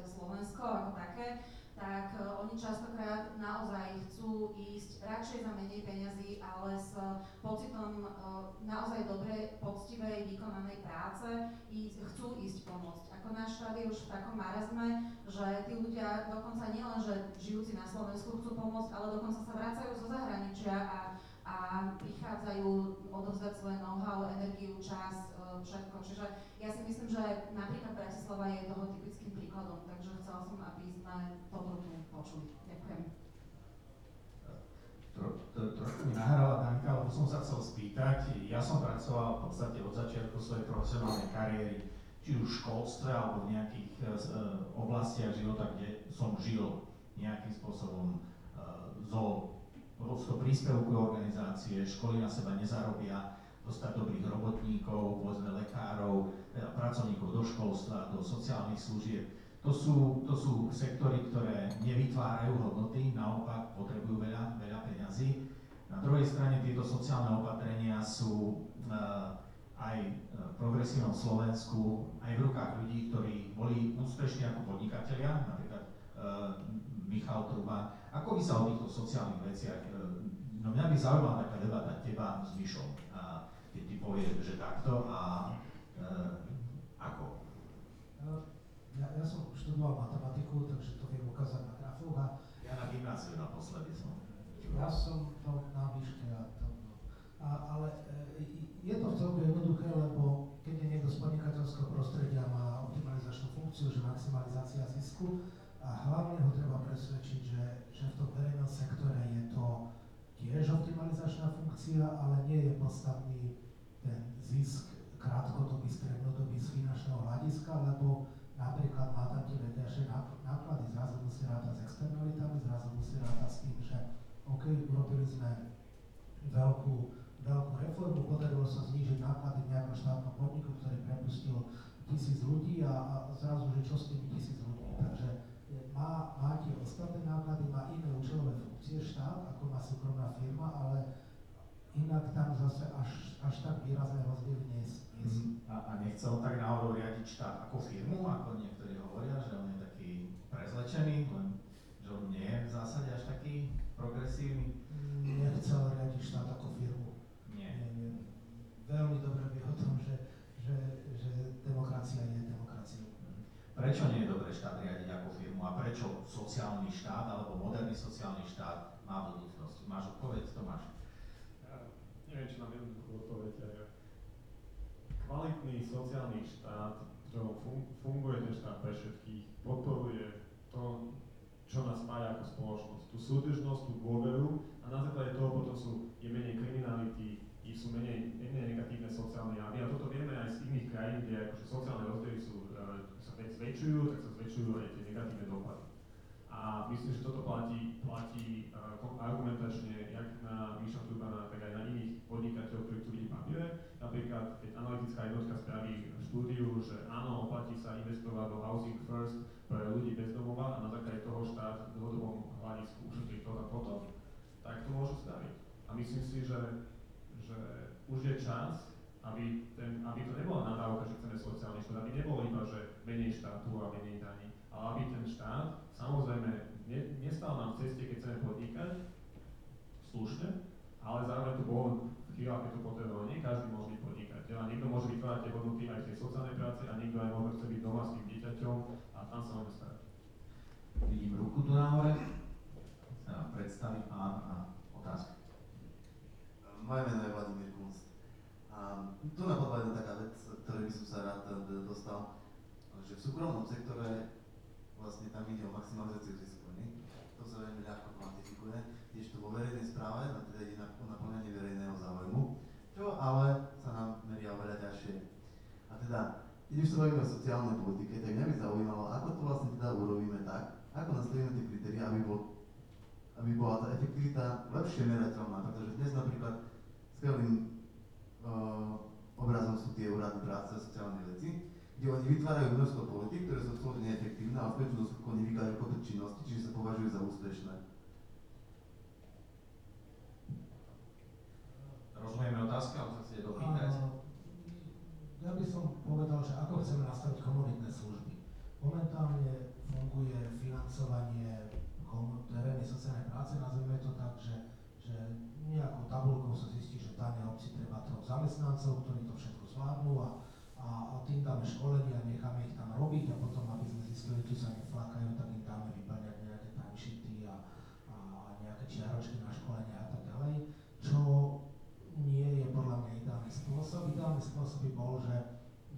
Slovensko ako také, tak uh, oni častokrát naozaj chcú ísť radšej za menej peňazí, ale s pocitom uh, naozaj dobrej, poctivej, vykonanej práce ísť, chcú ísť pomôcť. Ako náš štát je už v takom marazme, že tí ľudia dokonca nielen, že žijúci na Slovensku chcú pomôcť, ale dokonca sa vracajú zo zahraničia a prichádzajú odovzdať svoje know-how, energiu, čas, eh, všetko. Čiže ja si myslím, že napríklad Bratislava je toho typickým príkladom, takže chcela som, aby sme toto tu počuli. Ďakujem. Trochu mi nahrala Danka, lebo som sa chcel spýtať. Ja som pracoval v podstate od začiatku svojej profesionálnej kariéry, či už v školstve alebo v nejakých eh, eh, oblastiach života, kde som žil nejakým spôsobom zo zo príspevku organizácie, školy na seba nezarobia, dostať dobrých robotníkov, povedzme lekárov, teda pracovníkov do školstva, do sociálnych služieb. To sú, to sú sektory, ktoré nevytvárajú hodnoty, naopak potrebujú veľa, veľa peňazí. Na druhej strane tieto sociálne opatrenia sú uh, aj v progresívnom Slovensku, aj v rukách ľudí, ktorí boli úspešní ako podnikatelia, napríklad uh, Michal Truba. Ako by sa o týchto sociálnych veciach, uh, no mňa by zaujímala taká debata teba s Mišom, uh, keď ti povie, že takto a uh, ako? Ja, ja som študoval matematiku, takže to viem ukázať na grafoch a ja na gymnáziu naposledy som. Ja som to na výške a to, a, ale e, je to celkom jednoduché, lebo keď je niekto z podnikateľského prostredia má optimalizačnú funkciu, že maximalizácia zisku a hlavne ho treba presvedčiť, že, že v tom verejnom sektore je to tiež optimalizačná funkcia, ale nie je podstatný ten zisk krátkodobý, strednodobý z finančného hľadiska, lebo napríklad má tam tie vedľajšie náklady, zrazu musí rátať s externalitami, zrazu musí rátať s tým, že OK, urobili sme veľkú, veľkú reformu, podarilo sa znížiť náklady v nejakom štátnom podniku, ktorý prepustil tisíc ľudí a, a zrazu, že čo s. Takže má, má tie ostatné náklady, má iné účelové funkcie štát, ako má súkromná firma, ale inak tam zase až, až tak výrazné rozdiely nie, sú. Mm, a, a nechce on tak náhodou riadiť štát ako firmu, ako niektorí hovoria, že on je taký prezlečený, len že on nie je v zásade až taký progresívny? Nechcel riadiť štát ako firmu. Nie. nie, nie. Veľmi dobre vie o tom, že, že, že demokracia je. Prečo nie je dobré štát riadiť ako firmu a prečo sociálny štát alebo moderný sociálny štát má budúcnosť? Máš odpoveď, Tomáš? neviem, či mám jednoduchú odpoveď. Kvalitný sociálny štát, v ktorom funguje ten štát pre všetkých, podporuje to, čo nás spája ako spoločnosť. Tú súdržnosť, tú dôveru a na základe toho potom sú, je menej kriminality, i sú menej, menej negatívne sociálne javy. A toto vieme aj z iných krajín, kde akože sociálne rozdiely sú, sa zväčšujú, tak sa zväčšujú aj tie negatívne dopady. A myslím, že toto platí, platí uh, argumentačne jak na Miša Turbana, tak aj na iných podnikateľov, ktorí tu ľudí papíre. Napríklad, keď analytická jednotka spraví štúdiu, že áno, oplatí sa investovať do housing first pre ľudí bez domova a na základe toho štát v dlhodobom hľadisku ušetrí to a toto, tak to môžu spraviť. A myslím si, že, že už je čas, aby, ten, aby to nebola nadávka, že chceme sociálny štát, aby nebolo iba, že menej štátu a menej daní, ale aby ten štát samozrejme ne, nestal nám v ceste, keď chceme podnikať, slušne, ale zároveň tu bol v chvíľach, keď to potrebovalo. Nie každý môže byť podnikateľ a niekto môže vytvárať tie hodnoty aj v tej sociálnej práci a niekto aj môže chce byť doma s tým dieťaťom a tam sa máme starať. Vidím ruku tu. Sa nám predstaví pán a otázka. Moje meno je Vladimír. A tu napadla jedna taká vec, ktorej by som sa rád dostal, že v súkromnom sektore vlastne tam ide o maximalizáciu zisku? To sa veľmi ľahko kvantifikuje, tiež to vo verejnej správe, no teda ide na naplňanie verejného záujmu, čo ale sa nám meria oveľa ťažšie. A teda, keď už sa bavíme o sociálnej politike, tak mňa by zaujímalo, ako to vlastne teda urobíme tak, ako nastavíme tie kritéria, aby, bol, aby bola tá efektivita lepšie merateľná, pretože dnes napríklad skvelým obrazom sú tie úrady práce a sociálne veci, kde oni vytvárajú množstvo politik, ktoré sú absolútne neefektívne a v konečnom dôsledku nevykajú kopec činnosti, čiže sa považujú za úspešné. Rozumieme otázky, ale sa chcete dopýtať? Ja by som povedal, že ako chceme nastaviť komunitné služby. Momentálne funguje financovanie verejnej sociálnej práce, nazveme to tak, že, že nejakou tabulkou sa zistí, obci treba troch zamestnancov, ktorí to všetko zvládnu a a, a tým dáme školenie a necháme ich tam robiť a potom, aby sme zistili, či sa neflákajú, tak im dáme vyplňať nejaké timesheety a, a nejaké čiaročky na školenie a tak ďalej, čo nie je podľa mňa ideálny spôsob. Ideálny spôsob by bol, že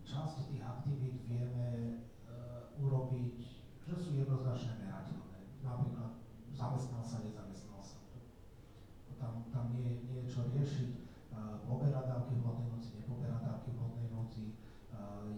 časť tých aktivít vieme uh, urobiť, že sú jednoznačne merateľné. Napríklad zamestnal sa, nezamestnal sa. Tam, tam nie, nie je čo riešiť poberá dávky v hladnej noci, nepoberá dávky v hladnej noci,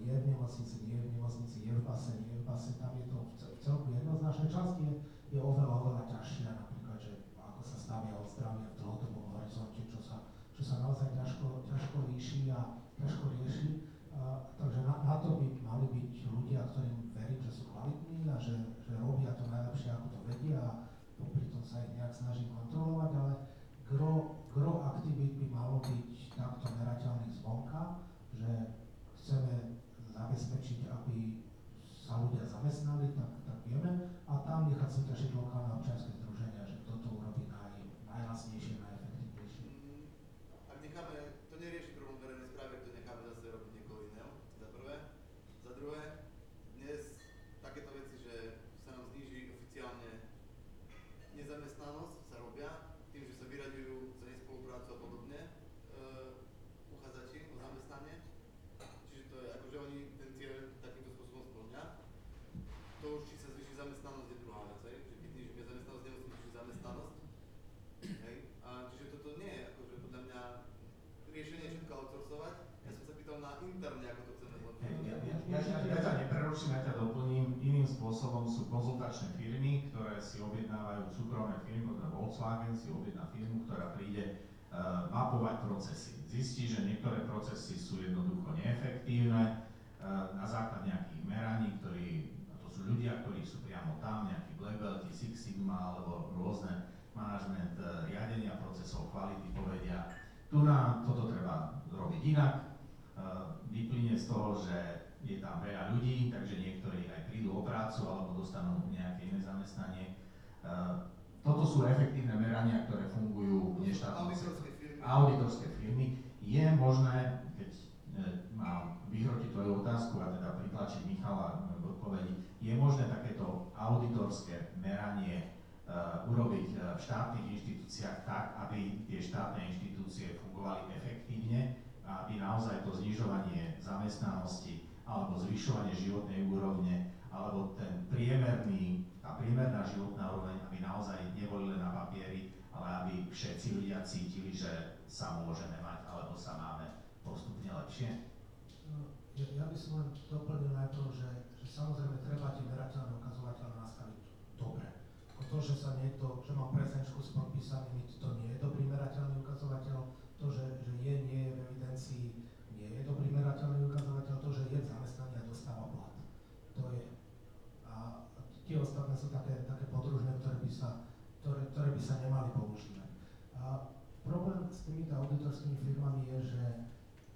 je v nemocnici, nie je v nemocnici, je v base, nie je v base, tam je to v celku jednoznačné. Časť je, je oveľa, oveľa ťažšia, napríklad, že ako sa stavia od zdravia v dlhodobom horizonte, čo sa, čo sa naozaj ťažko, ťažko líši a ťažko rieši. Uh, takže na, na, to by mali byť ľudia, ktorým verím, že sú kvalitní a že, že robia to najlepšie, ako to vedia a popri tom sa ich nejak snažím kontrolovať, ale gro, gro aktivít by malo byť takto merateľných zvonka, že chceme zabezpečiť, aby sa ľudia zamestnali, tak, tak vieme, a tam nechať súťažiť lokálne občianske združenia, že kto to urobí naj, najlasnejšie, najefektívnejšie. Mm, Ak necháme, to nerieši problém verejnej správy, ak to necháme zase robiť niekoho iného, za prvé. Za druhé, dnes takéto veci, že sa nám zníži oficiálne nezamestnanosť, sa robia tým, že sa vyraďujú za nespoluprácu a podobne e, uchádzači o zamestnanie. Čiže to je ako, že oni ten cieľ takýmto spôsobom splňa. To už, či sa zvýši zamestnanosť, je druhá vec, hej. Že keď znížime zamestnanosť, nemusí zvýšiť zamestnanosť. Hej. A čiže toto nie je akože podľa mňa riešenie všetko outsourcovať. Ja som sa pýtal na interne, ako to chceme zlepšiť. Hej, Ja, ja, ja, ja, ja ťa nepreruším, ja ťa doplním. Iným spôsobom sú konzultačné firmy, ktoré si objednávajú súkromné firmy, teda Volkswagen si objedná firmu, ktorá príde uh, mapovať procesy. Zistí, že niektoré procesy sú jednoducho neefektívne uh, na základe nejakých meraní, ktorí, to sú ľudia, ktorí sú priamo tam, nejakí Black Belty, Six Sigma alebo rôzne manažment uh, riadenia procesov, kvality povedia, tu na toto treba robiť inak, vyplyne z toho, že je tam veľa ľudí, takže niektorí aj prídu o prácu alebo dostanú nejaké iné zamestnanie. Uh, Toto sú efektívne merania, ktoré fungujú v neštátnom Auditorské firmy. auditorské firmy. Je možné, keď e, mám vyhrotiť tvoju otázku a teda pritlačiť Michala k odpovedi, je možné takéto auditorské meranie urobiť v štátnych inštitúciách tak, aby tie štátne inštitúcie fungovali efektívne, aby naozaj to znižovanie zamestnanosti alebo zvyšovanie životnej úrovne alebo ten priemerný, tá priemerná životná úroveň, aby naozaj neboli len na papieri, ale aby všetci ľudia cítili, že sa môžeme mať alebo sa máme postupne lepšie. Ja, ja by som len doplnil najprv, že, že samozrejme treba tie merateľné ukazovatele nastaviť dobre. To, že sa niekto, že má prezenčku s podpísanými, to nie je dobrý merateľný ukazovateľ. To, že, že je, nie je v evidencii, nie je dobrý merateľný ukazovateľ. To, že je v zamestnaní a dostáva plat. To je. A tie ostatné sú také, také podružné, ktoré by sa, ktoré, ktoré by sa nemali používať. A problém s týmito auditorskými firmami je, že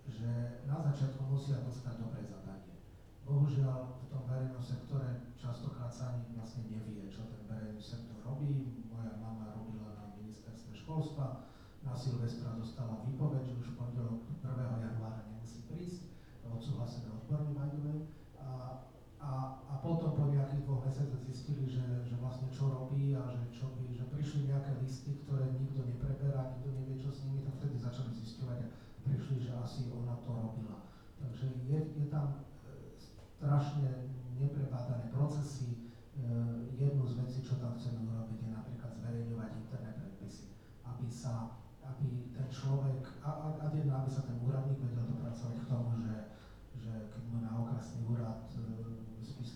že na začiatku musia dostať dobré zadanie. Bohužiaľ v tom verejnom sektore častokrát sa ani vlastne nevie, čo ten verejný sektor robí. Moja mama robila na ministerstve školstva, na Silvestra dostala výpoveď, že už v pondelok 1. januára nemusí prísť, odsúhlasené odborný by the way. A, a, a potom po nejakých dvoch mesiacoch zistili, že, že vlastne čo robí a že, čo by, že prišli nejaké listy, ktoré nikto nepreberá, nikto nevie, čo s nimi, tak vtedy začali zisťovať a prišli, že asi ona to robila. Takže je, je tam e, strašne neprebádané procesy. E, jednu z vecí, čo tam chceme urobiť, je napríklad zverejňovať interné predpisy, aby sa, aby ten človek, a, a, a aby sa ten úradník vedel dopracovať k tomu, že, že keď mu na okresný úrad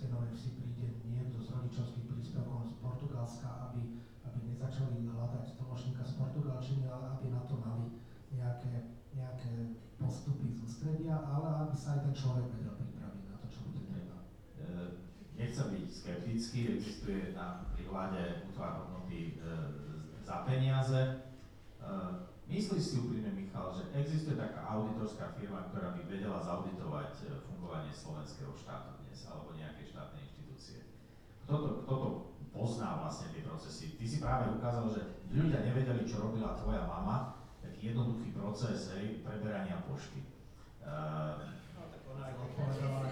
v Spiskej Novej Vsi príde niekto z rodičovských príspevkov z Portugalska, aby, aby nezačali hľadať tlmočníka z portugalčiny, ale aby na to mali nejaké, nejaké postupy z ústredia, ale aby sa aj ten človek vedel pripraviť na to, čo bude treba. Nechcem byť skeptický, existuje na pri vláde útvar hodnoty e, za peniaze. E, Myslíš si úprimne, Michal, že existuje taká auditorská firma, ktorá by vedela zauditovať e, fungovanie slovenského štátu dnes alebo nejakej štátnej inštitúcie? Kto to, kto to pozná vlastne tie procesy? Ty si práve ukázal, že ľudia nevedeli, čo robila tvoja mama, taký jednoduchý proces hej, preberania pošty. Uh, No tak ona aj Odpovedala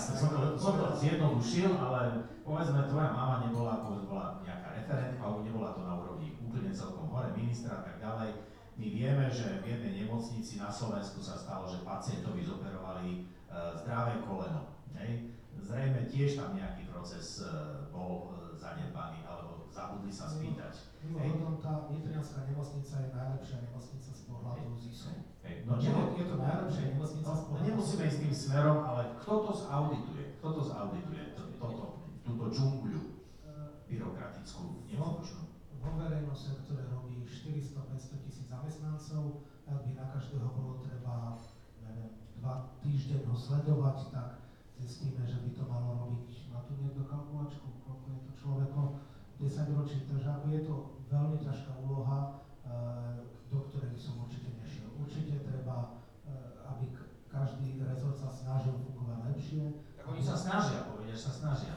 som to, som to zjednodušil, ale povedzme, tvoja mama nebola, bola nejaká referentka, alebo nebola to na úrovni úplne celkom hore, ministra a tak ďalej. My vieme, že v jednej nemocnici na Slovensku sa stalo, že pacientovi zoperovali uh, zdravé koleno. Hej. Zrejme tiež tam nejaký proces uh, bol uh, zanedbaný, alebo zabudli sa spýtať. Mimochodom, tá Nitrianská nemocnica je najlepšia nemocnica z pohľadu ZISu. No, nemo- je to najlepšia nemocnica z No, pohľadu nemusíme ísť tým smerom, ale kto to zaudituje? Kto to zaudituje? To, toto, tú túto džungľu byrokratickú, nefunkčnú. Vo verejnom sektore robí 400-500 tisíc zamestnancov, ak by na každého bolo treba, neviem, dva týždeň ho sledovať, tak zistíme, že by to malo robiť, má tu niekto kalkulačku, koľko je to človeko, 10 ročí, takže ako je to veľmi ťažká úloha, eh, do ktorej som určite nešiel. Určite treba, eh, aby každý rezort sa snažil fungovať lepšie. Tak oni sa snažia, povedia, sa snažia.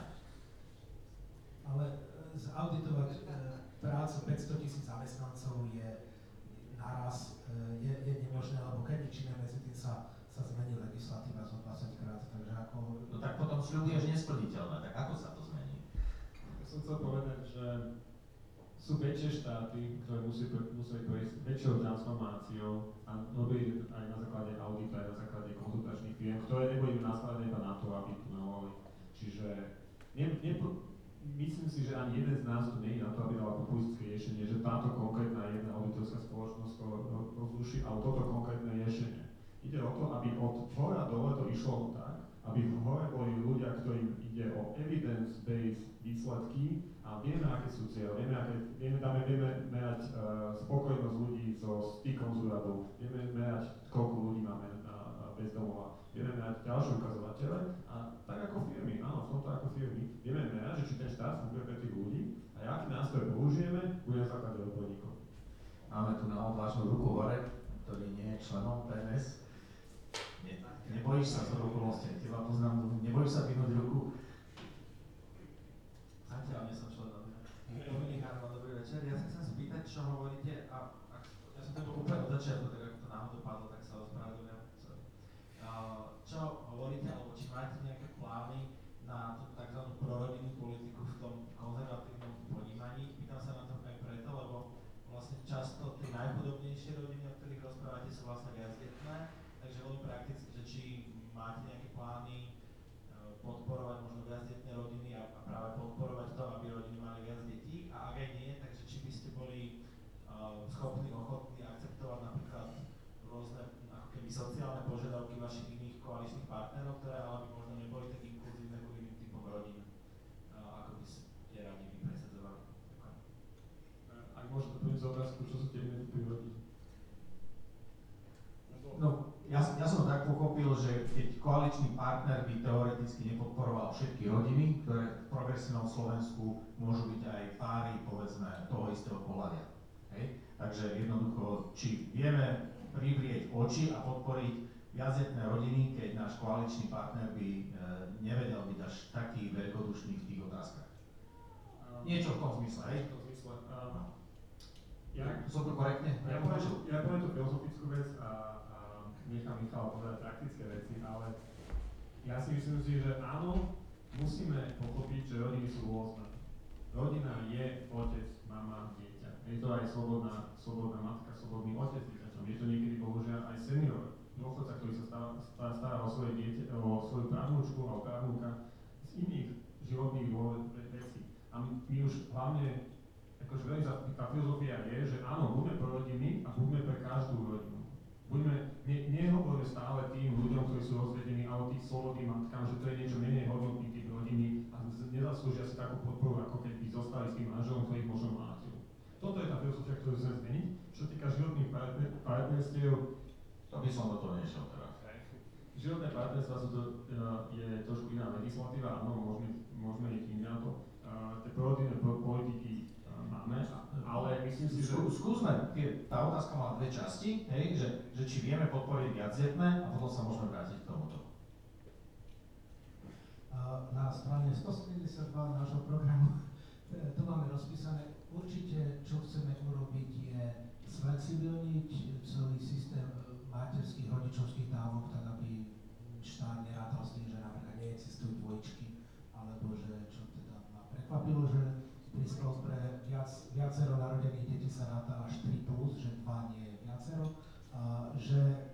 Ale e, zauditovať e, prácu 500 tisíc zamestnancov je naraz e, je, je nemožné, lebo keď nič iné medzi tým sa, sa zmení legislatíva zo 20 krát, takže ako... No tak potom sľubuješ nesplniteľné, tak ako sa to zmení? Ja som chcel povedať, že sú väčšie štáty, ktoré musí, museli prejsť väčšou transformáciou a robili aj na základe audita, aj na základe konzultačných firm, ktoré neboli nastavené iba na to, aby tunelovali. Čiže ne, nepo, myslím si, že ani jeden z nás tu nie je na to, aby dala populistické riešenie, že táto konkrétna jedna auditorská spoločnosť to ro- rozruší, ale toto konkrétne riešenie. Ide o to, aby od hora dole to išlo tak, aby v hore boli ľudia, ktorým ide o evidence-based výsledky a vieme, aké sú cieľe, vieme, aké, vieme, dáme, vieme merať uh, spokojnosť ľudí so stykom s úradou, vieme merať, koľko ľudí máme na, na bezdomova, vieme merať ďalšie ukazovatele a tak ako firmy, áno, v tomto ako firmy, vieme merať, že či ten štát funguje pre tých ľudí a aký nástroj použijeme, bude na základe odborníkov. Máme tu na odvážnu ruku hore, ktorý nie je členom PNS. Nie, nebojíš sa z okolností, teba poznám, nebojíš sa vyhnúť ruku. Zatiaľ nie som členom. Dominik Harman, dobrý večer. Ja sa chcem spýtať, čo hovoríte, a ak, ja som to úplne od začiatku, tak ako to náhodou padlo, tak sa ospravedlňujem. Sorry. Uh, čo hovoríte, alebo či máte nejaké plány na tú tzv. prorodinnú politiku v tom konzervatívnom ponímaní? Pýtam sa na to aj preto, lebo vlastne často tie najchudobnejšie rodiny, o ktorých rozprávate, sú vlastne viacdetné, takže veľmi prakticky, že či máte nejaké plány e, podporovať možno viacdetné rodiny a, práve podporovať to, aby rodiny mali viac detí a ak aj nie, takže či by ste boli uh, schopní, ochotní akceptovať napríklad sociálne požiadavky vašich iných koaličných partnerov, ktoré ale by možno neboli tak inkluzívne ku iným typom rodín, ako by ste radi vy presadzovali. Ak môžete doplniť za otázku, čo sú tie iné typy rodín? No, ja, ja som tak pochopil, že keď koaličný partner by teoreticky nepodporoval všetky rodiny, ktoré v progresívnom Slovensku môžu byť aj páry, povedzme, toho istého pohľadia. Hej? Takže jednoducho, či vieme privrieť oči a podporiť viacdetné rodiny, keď náš koaličný partner by e, nevedel byť až taký veľkodušný v tých otázkach. Niečo v tom zmysle, hej? V tom zmysle. Uh, ja, Som to korektne? ja, poviem, ja poviem tú filozofickú vec a, a nechám Michala povedať praktické veci, ale ja si myslím si, že áno, musíme pochopiť, že rodiny sú rôzne. Rodina je otec, mama, dieťa. Je to aj slobodná, slobodná matka, slobodný otec Je to niekedy bohužiaľ aj senior, dôchodca, ktorý sa stará, stará, o svoje dieťa, o svoju právnučku alebo právnuka z iných životných dôvod vecí. A my, my už hlavne akože veľmi tá filozofia je, že áno, buďme pro rodiny a buďme pre každú rodinu. Buďme, ne, nehovoríme stále tým ľuďom, ktorí sú rozvedení, alebo tých slobodným matkám, že to je niečo menej hodnotný typ rodiny a nezaslúžia si takú podporu, ako keby zostali s tým manželom, ktorý možno mlátil. Toto je tá filozofia, ktorú chceme zmeniť. Čo sa týka životných partner, partnerstiev, To by som do toho nešiel teraz. Životné partnerstva sú to, uh, je trošku iná legislatíva, áno, môžeme, môžeme ich iné na to. Uh, tie prorodinné po- politiky uh, máme, ale myslím si, že... Skú, skúsme, tie, tá otázka má dve časti, hej, že, že či vieme podporiť viacdetné a potom sa môžeme vrátiť k tomuto. Na strane 172 nášho programu (laughs) e, tu máme rozpísané, určite čo chceme urobiť je sflexibilniť celý systém e, materských rodičovských dávok, tak aby štát nerátal s tým, že napríklad neexistujú dvojčky, alebo že čo teda ma prekvapilo, že sklo- pre viac, viacero narodených detí sa ráta až 3 plus, že 2 nie je viacero, a že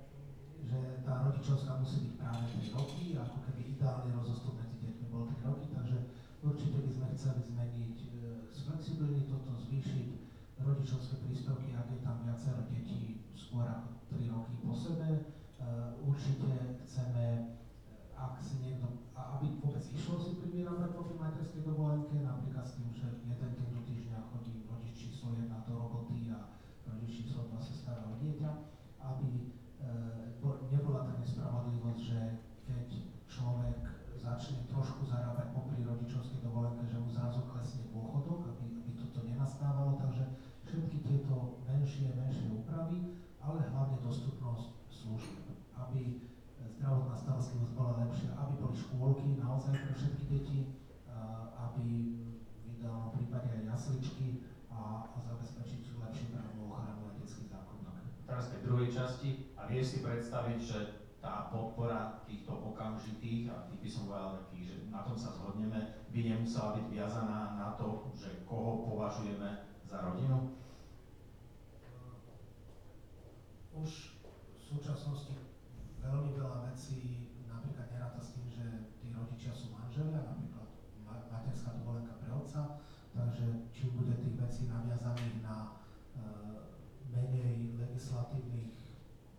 že tá rodičovská musí byť práve 3 roky, ako keby ideálny rozostup medzi deťmi bol 3 roky, takže určite by sme chceli zmeniť, e, sflexibilniť toto, zvýšiť rodičovské príspevky, ak je tam viacero detí skôr ako 3 roky po sebe. E, určite chceme, e, ak si niekto, aby vôbec išlo si pribierať po tej materskej dovolenke, napríklad s tým, že jeden deň do týždňa chodí rodič číslo 1 do roboty a rodič číslo 2 sa stará o dieťa, aby e, bo- nebola tá nespravodlivosť, že keď človek začne trošku zarábať popri rodičovskej dovolenke, že mu zrazu klesne dôchodok, aby, aby toto nenastávalo, takže všetky tieto menšie, menšie úpravy, ale hlavne dostupnosť služieb, aby zdravotná starostlivosť bola lepšia, aby boli škôlky naozaj pre všetky deti, aby v ideálnom prípade aj jasličky a, a zabezpečiť lepšiu právnu ochranu a detský zákonník. Teraz tej druhej časti a vieš si predstaviť, že tá podpora týchto okamžitých, a tých by som povedal takých, že na tom sa zhodneme, by nemusela byť viazaná na to, že koho považujeme za rodinu? Už v súčasnosti veľmi veľa vecí napríklad neráta s tým, že tí rodičia sú manželia, napríklad ma- materská dovolenka pre otca, takže či bude tých vecí naviazaných na e, menej legislatívnych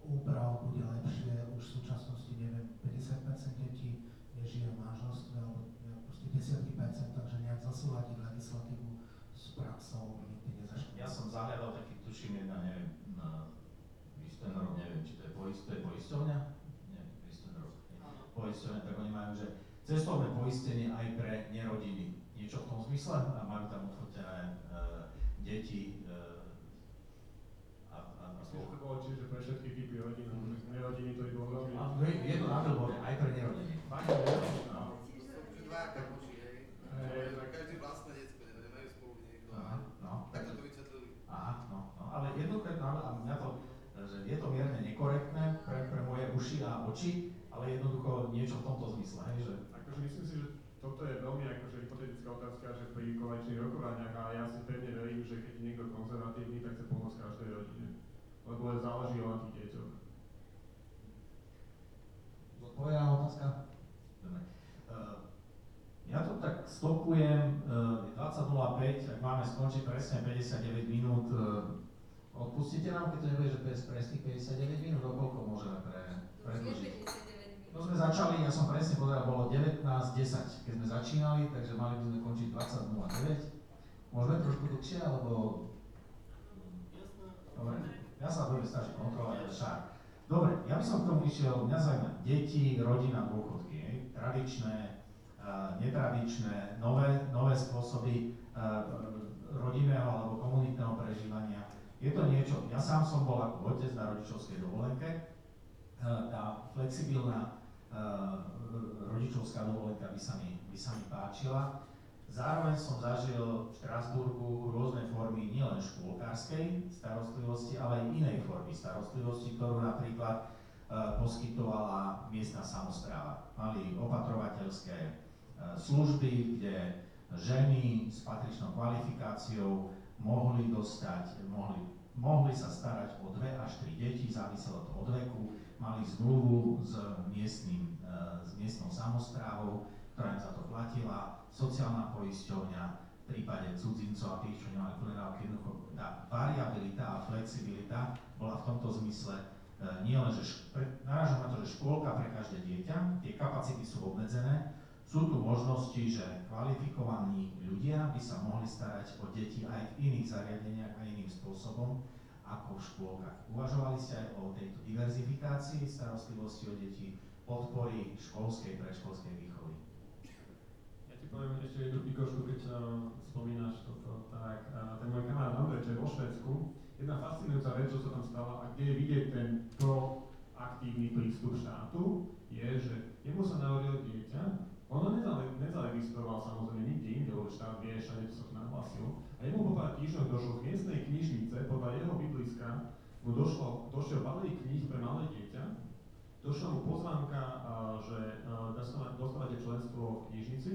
úprav bude lepšie, už v súčasnosti neviem, 50% detí nežije v manželstve, alebo proste desiatky percent, takže nejak zasúľadiť legislatívu s praxou nikdy nezašlo. Ja som zahľadal taký, tuším, jedna, neviem, ten rok, neviem, či to je, poist, to je poisťovňa? Nie, ten rok. Poisťovňa, tak oni majú, že cestovné poistenie aj pre nerodiny. Niečo v tom zmysle? A majú tam odfotené uh, deti uh, a, a, a to bolo čiže pre všetky typy rodín, a že nerodiny to by bolo veľmi... A je, je to na billboarde, aj pre nerodiny. Vážne, No. Dvaja kamoši, hej. Každý vlastné decko, ne- nemajú spolu niekto. Aha, no. Tak to vysvetlili. Aha, no, no, ale jednoduché, no, a mňa to, že je to mierne nekorektné pre, pre moje uši a oči, ale jednoducho niečo v tomto zmysle, hej, že Akože myslím si, že toto je veľmi akože hypotetická otázka, že pri koaličných rokovaniach a ja si pevne verím, že keď je niekto konzervatívny, tak chce pomôcť každej rodine. Lebo len záleží len tých deťoch. Zodpovedaná otázka? Dobre. Uh, ja to tak stopujem, uh, 20.05, ak máme skončiť presne 59 minút, uh, odpustíte nám, keď to nebude, že bez presných 59 minút, o koľko môžeme pre, predĺžiť? No sme začali, ja som presne povedal, bolo 19.10, keď sme začínali, takže mali by sme končiť 20.09. Môžeme trošku dlhšie, alebo... Dobre, ja sa budem snažiť kontrolovať, však. Dobre, ja by som k tomu išiel, mňa zaujíma deti, rodina, dôchodky, hej, tradičné, uh, netradičné, nové, nové spôsoby uh, rodinného alebo komunitného prežívania. Je to niečo, ja sám som bol ako otec na rodičovskej dovolenke, uh, tá flexibilná uh, rodičovská dovolenka by sa, mi, by sa mi páčila. Zároveň som zažil v Štrasburgu rôzne formy nielen škôlkárskej starostlivosti, ale aj inej formy starostlivosti, ktorú napríklad uh, poskytovala miestna samozpráva. Mali opatrovateľské služby, kde ženy s patričnou kvalifikáciou mohli dostať, mohli, mohli sa starať o dve až tri deti, záviselo to od veku, mali zmluvu s, miestnym, uh, s miestnou samozprávou, ktorá im za to platila, sociálna poisťovňa, v prípade cudzincov a tých, čo nemali plné dávky, jednoducho tá variabilita a flexibilita bola v tomto zmysle e, nie len, že narážam na to, že škôlka pre každé dieťa, tie kapacity sú obmedzené, sú tu možnosti, že kvalifikovaní ľudia by sa mohli starať o deti aj v iných zariadeniach a iným spôsobom ako v škôlkach. Uvažovali ste aj o tejto diverzifikácii starostlivosti o deti, podpory školskej, predškolskej výchovy? Ja ti poviem ešte jednu pikošku, keď uh, spomínaš toto, tak uh, ten môj kamarát Andrej, čo je vo Švedsku, jedna fascinujúca vec, čo sa tam stala a kde je vidieť ten proaktívny prístup štátu, je, že jemu sa narodilo dieťa, ono nezaregistroval samozrejme nikde inde, lebo štát vie, všade to sa nahlásil, a jemu po pár týždňoch došlo z miestnej knižnice, podľa jeho bydliska, mu došlo, došiel balík kníh pre malé dieťa, došla mu pozvánka, že dostávate, členstvo v knižnici.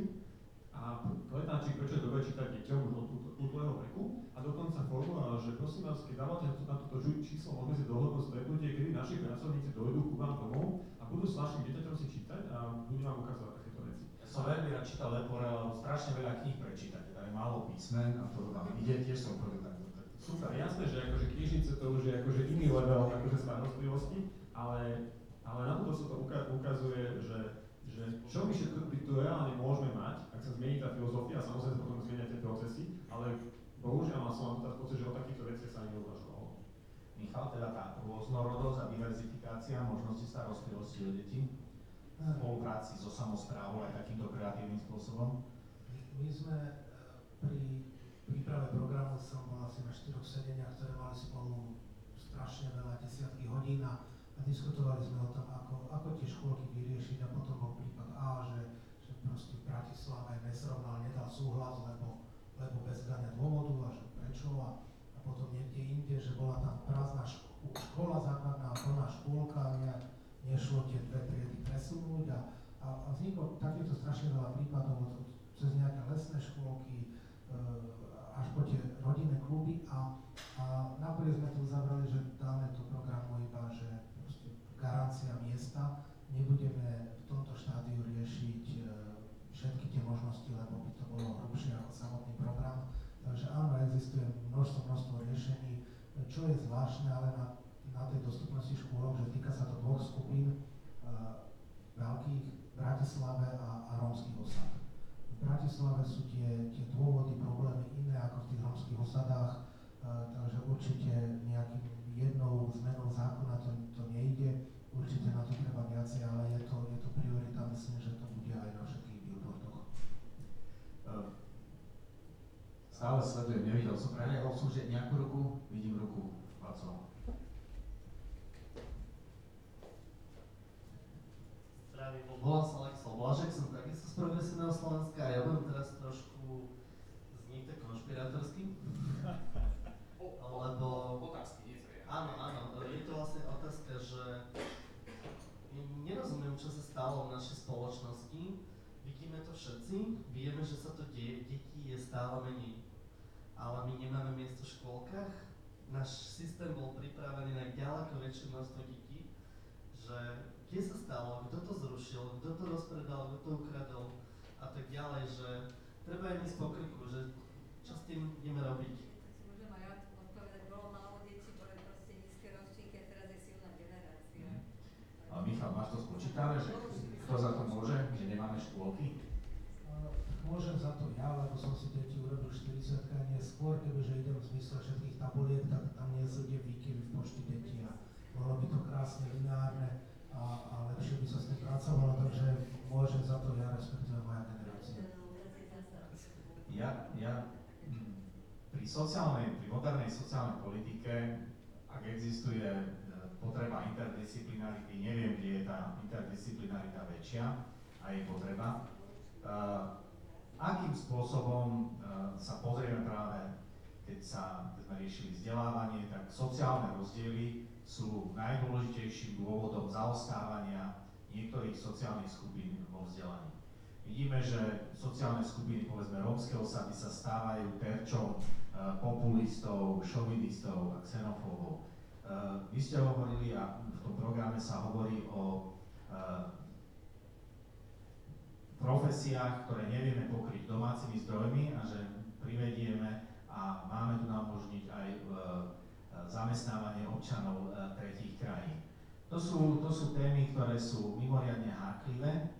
A letáčik prečo je dobre čítať deťom už od útleho veku a dokonca formulár, že prosím vás, keď dávate na toto číslo, môžeme si dohodnúť stretnutie, kedy naši pracovníci dojdú ku vám domov a budú s vašim dieťaťom si čítať a budú vám ukazovať som veľmi rád čítal Leporel, lebo strašne veľa kníh prečítať, tam je málo písmen a to tam vidieť, tiež som povedal tak, tak super. Jasné, že akože knižnice to už je akože iný level akože starostlivosti, ale, ale na toto sa to uka- ukazuje, že, že že čo my všetko tu reálne môžeme mať, ak sa zmení tá filozofia, a samozrejme sa potom zmenia tie procesy, ale bohužiaľ má som teraz pocit, že o takýchto veciach sa neuvažovalo. Michal, teda tá rôznorodosť a diverzifikácia možnosti starostlivosti o deti spolupráci so samozprávou aj takýmto kreatívnym spôsobom? My, sme e, pri príprave programu som bol asi na štyroch sedeniach, ktoré mali spolu strašne veľa, desiatky hodín a, a diskutovali sme o tom, ako, ako tie škôlky vyriešiť a potom bol prípad A, že, že proste v Bratislave nesrovnal, nedal súhlas, lebo, lebo bez dania dôvodu a že prečo a, a potom niekde inde, že bola tam prázdna ško- škola základná, plná škôlka a nejak nešlo tie dve triedy presunúť a, a, a vzniklo takéto strašne veľa prípadov cez nejaké lesné škôlky e, až po tie rodinné kluby. A, a nakoniec sme to uzavreli, že dáme do programu iba, že garancia miesta, nebudeme v tomto štádiu riešiť e, všetky tie možnosti, lebo by to bolo hrubšie ako samotný program. Takže áno, existuje množstvo, množstvo riešení, čo je zvláštne, ale na, na tej dostupnosti škôlok, že týka sa to dvoch skupín, uh, veľkých Bratislave a, a rómskych osad. V Bratislave sú tie, tie dôvody, problémy iné ako v tých rómskych osadách, uh, takže určite nejakým jednou zmenou zákona to, to nejde, určite na to treba viacej, ale je to, je to priorita, myslím, že to bude aj na všetkých billboardoch. Ehm, Stále sledujem, nevidel som prehľadol som, že nejakú ruku, vidím ruku chlapcov. Volám sa Alexol Blažek, som takisto z Progresívneho Slovenska a ja budem teraz trošku tak konšpirátorsky. (laughs) Lebo... Otázky, nie. Áno, áno, je to vlastne otázka, že nerozumiem, čo sa stalo v našej spoločnosti. Vidíme to všetci, vieme, že sa to deje, detí je stále menej. Ale my nemáme miesto v škôlkach. Náš systém bol pripravený na ďaleko väčšie množstvo detí, že kde sa stalo, kto to zrušil, kto to rozpredal, kto to ukradol a tak ďalej, že treba im ísť po krku, že čo s tým ideme robiť. Môžem aj ja odpovedať, bolo málo detí, boli proste nízke ročníky a teraz je silná generácia. Ale Michal, máš to spočítané, že kto za to môže, že nemáme škôlky? Môžem za to ja, lebo som si deti urobil 40 a nie skôr, kebyže idem v zmysle všetkých tabuliek, tak tam nie sú tie výkyvy v počte detí a bolo by to krásne lineárne a, a lepšie by sa s tým pracovalo, takže môžem za to ja, respektíve moja generácia. Ja, ja mm, pri sociálnej, pri modernej sociálnej politike, ak existuje e, potreba interdisciplinarity, neviem, kde je tá interdisciplinarita väčšia a je potreba. Uh, akým spôsobom uh, sa pozrieme práve, keď sa keď sme riešili vzdelávanie, tak sociálne rozdiely sú najdôležitejším dôvodom zaostávania niektorých sociálnych skupín vo vzdelaní. Vidíme, že sociálne skupiny, povedzme rómske osady, sa stávajú terčom uh, populistov, šovinistov a xenofóbov. Uh, vy ste hovorili, a v tom programe sa hovorí o uh, profesiách, ktoré nevieme pokryť domácimi zdrojmi a že privedieme a máme tu nám umožniť aj zamestnávanie občanov uh, tretích krajín. To sú, to sú témy, ktoré sú mimoriadne háklivé,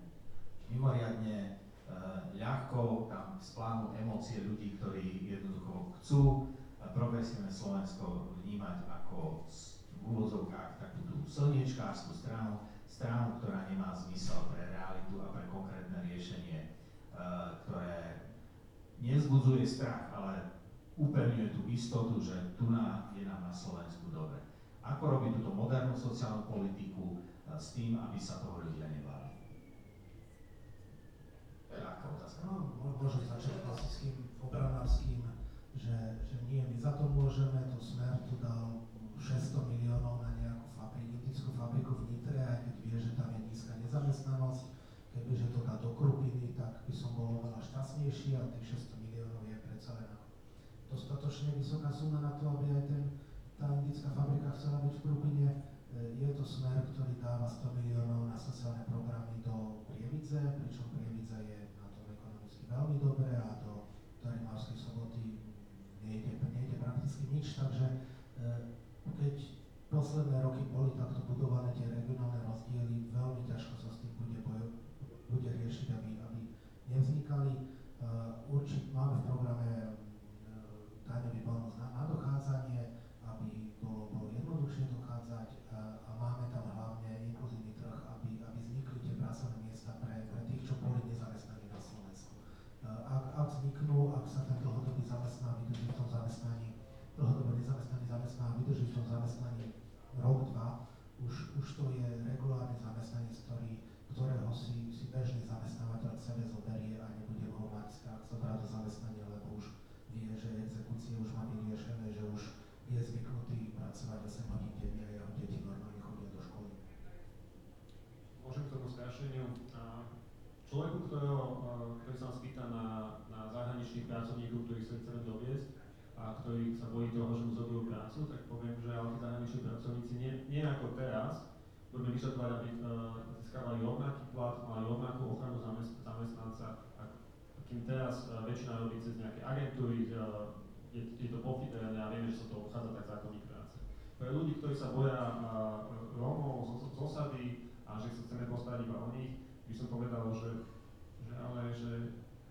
mimoriadne uh, ľahko tam splánu emócie ľudí, ktorí jednoducho chcú progresívne Slovensko vnímať ako v úvodzovkách takú tú slniečkárskú stranu, stranu, ktorá nemá zmysel pre realitu a pre konkrétne riešenie, uh, ktoré nezbudzuje strach, ale upevňuje tú istotu, že tu na, je nám na Slovensku dobre. Ako robiť túto modernú sociálnu politiku uh, s tým, aby sa toho ľudia nebáli? To je otázka. No, môžem začať klasickým obranárským, že, že nie, my za to môžeme, to Smer tu dal 600 miliónov na nejakú fabriku, indickú fabriku v Nitre, aj keď vie, že tam je nízka nezamestnanosť, kebyže to dá do Krupiny, tak by som bol oveľa šťastnejší a tých 600 dostatecznie vysoká suma na to, aby ten, ta indyjska fabrika chcela byť v Prubine. E, je to smer, ktorý dáva 100 miliónov na sociálne programy do Prievidze, pričom Prievidza je na tom ekonomicky veľmi dobré a do, do Rimavskej soboty nejde, nejde prakticky nič, takže e, keď posledné roky boli takto budované tie regionálne rozdiely, veľmi ťažko sa s tým bude, bude riešiť, aby, aby nevznikali. E, Určite máme v programe plánov na, na dochádzanie, aby bolo, bolo jednoduchšie dochádzať a, a máme tam hlavne inkluzívny trh, aby, aby vznikli tie pracovné miesta pre, pre tých, čo boli nezamestnaní na Slovensku. Ak, ak vzniknú, ak sa ten dlhodobý zamestná, vydrží v tom zamestnaní, dlhodobo nezamestnaný zamestná, vydrží v tom zamestnaní rok, dva, už, už to je regulárny zamestnanec, ktorý, ktorého si, si bežný zamestnávateľ sebe zoberie a nebude ho mať, ak zobrá do zamestnania pracovať a sem hodí deti a jeho deti normálne chodia do školy. Môžem k tomu strašeniu. Človeku, ktorého, e, ktorý sa nás na, na zahraničných pracovníkov, ktorých sa chceme doviesť a ktorí sa bojí toho, že mu zoberú prácu, tak poviem, že ale tí zahraniční pracovníci nie, nie ako teraz, budeme vyžadovať, aby e, získavali rovnaký plat, mali rovnakú ochranu zamestnanca, kým teraz e, väčšina robí cez nejaké agentúry, je, je to pofiteľné a vieme, že sa to obchádza tak zákonník pre ľudí, ktorí sa boja Rómov z, z osady a že sa chceme postarať iba o nich, by som povedal, že, že ale že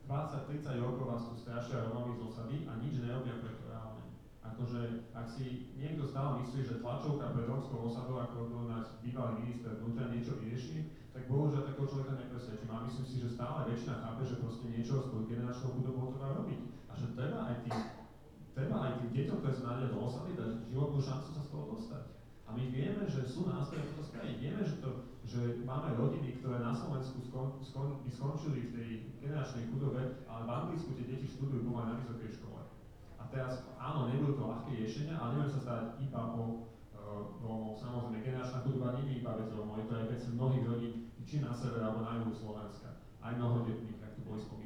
20-30 rokov vás tu strašia Rómovi z osady a nič nerobia preto reálne. Akože, ak si niekto stále myslí, že tlačovka pre rómskou osadou, ako to náš bývalý minister vnútra niečo vyrieši, tak bohužiaľ takého človeka nepresvedčím. A myslím si, že stále väčšina chápe, že proste niečo s tou generačnou chudobou treba robiť. A že treba aj tým, treba aj tým deťom, ktoré sa narodia do osady, dať životnú šancu sa z toho dostať. A my vieme, že sú nástroje, ako to spraviť. Vieme, že, to, že máme rodiny, ktoré na Slovensku skon, skon, skončili v tej generačnej chudobe, ale v Anglicku tie deti študujú pomaly na vysokej škole. A teraz, áno, nebudú to ľahké riešenia, ale nebudeme sa starať iba o Rómov. Samozrejme, generačná chudoba nie je iba vec Rómov, je to aj vec mnohých rodín, či na severe alebo na juhu Slovenska. Aj mnohodetných, ak tu boli spomínané.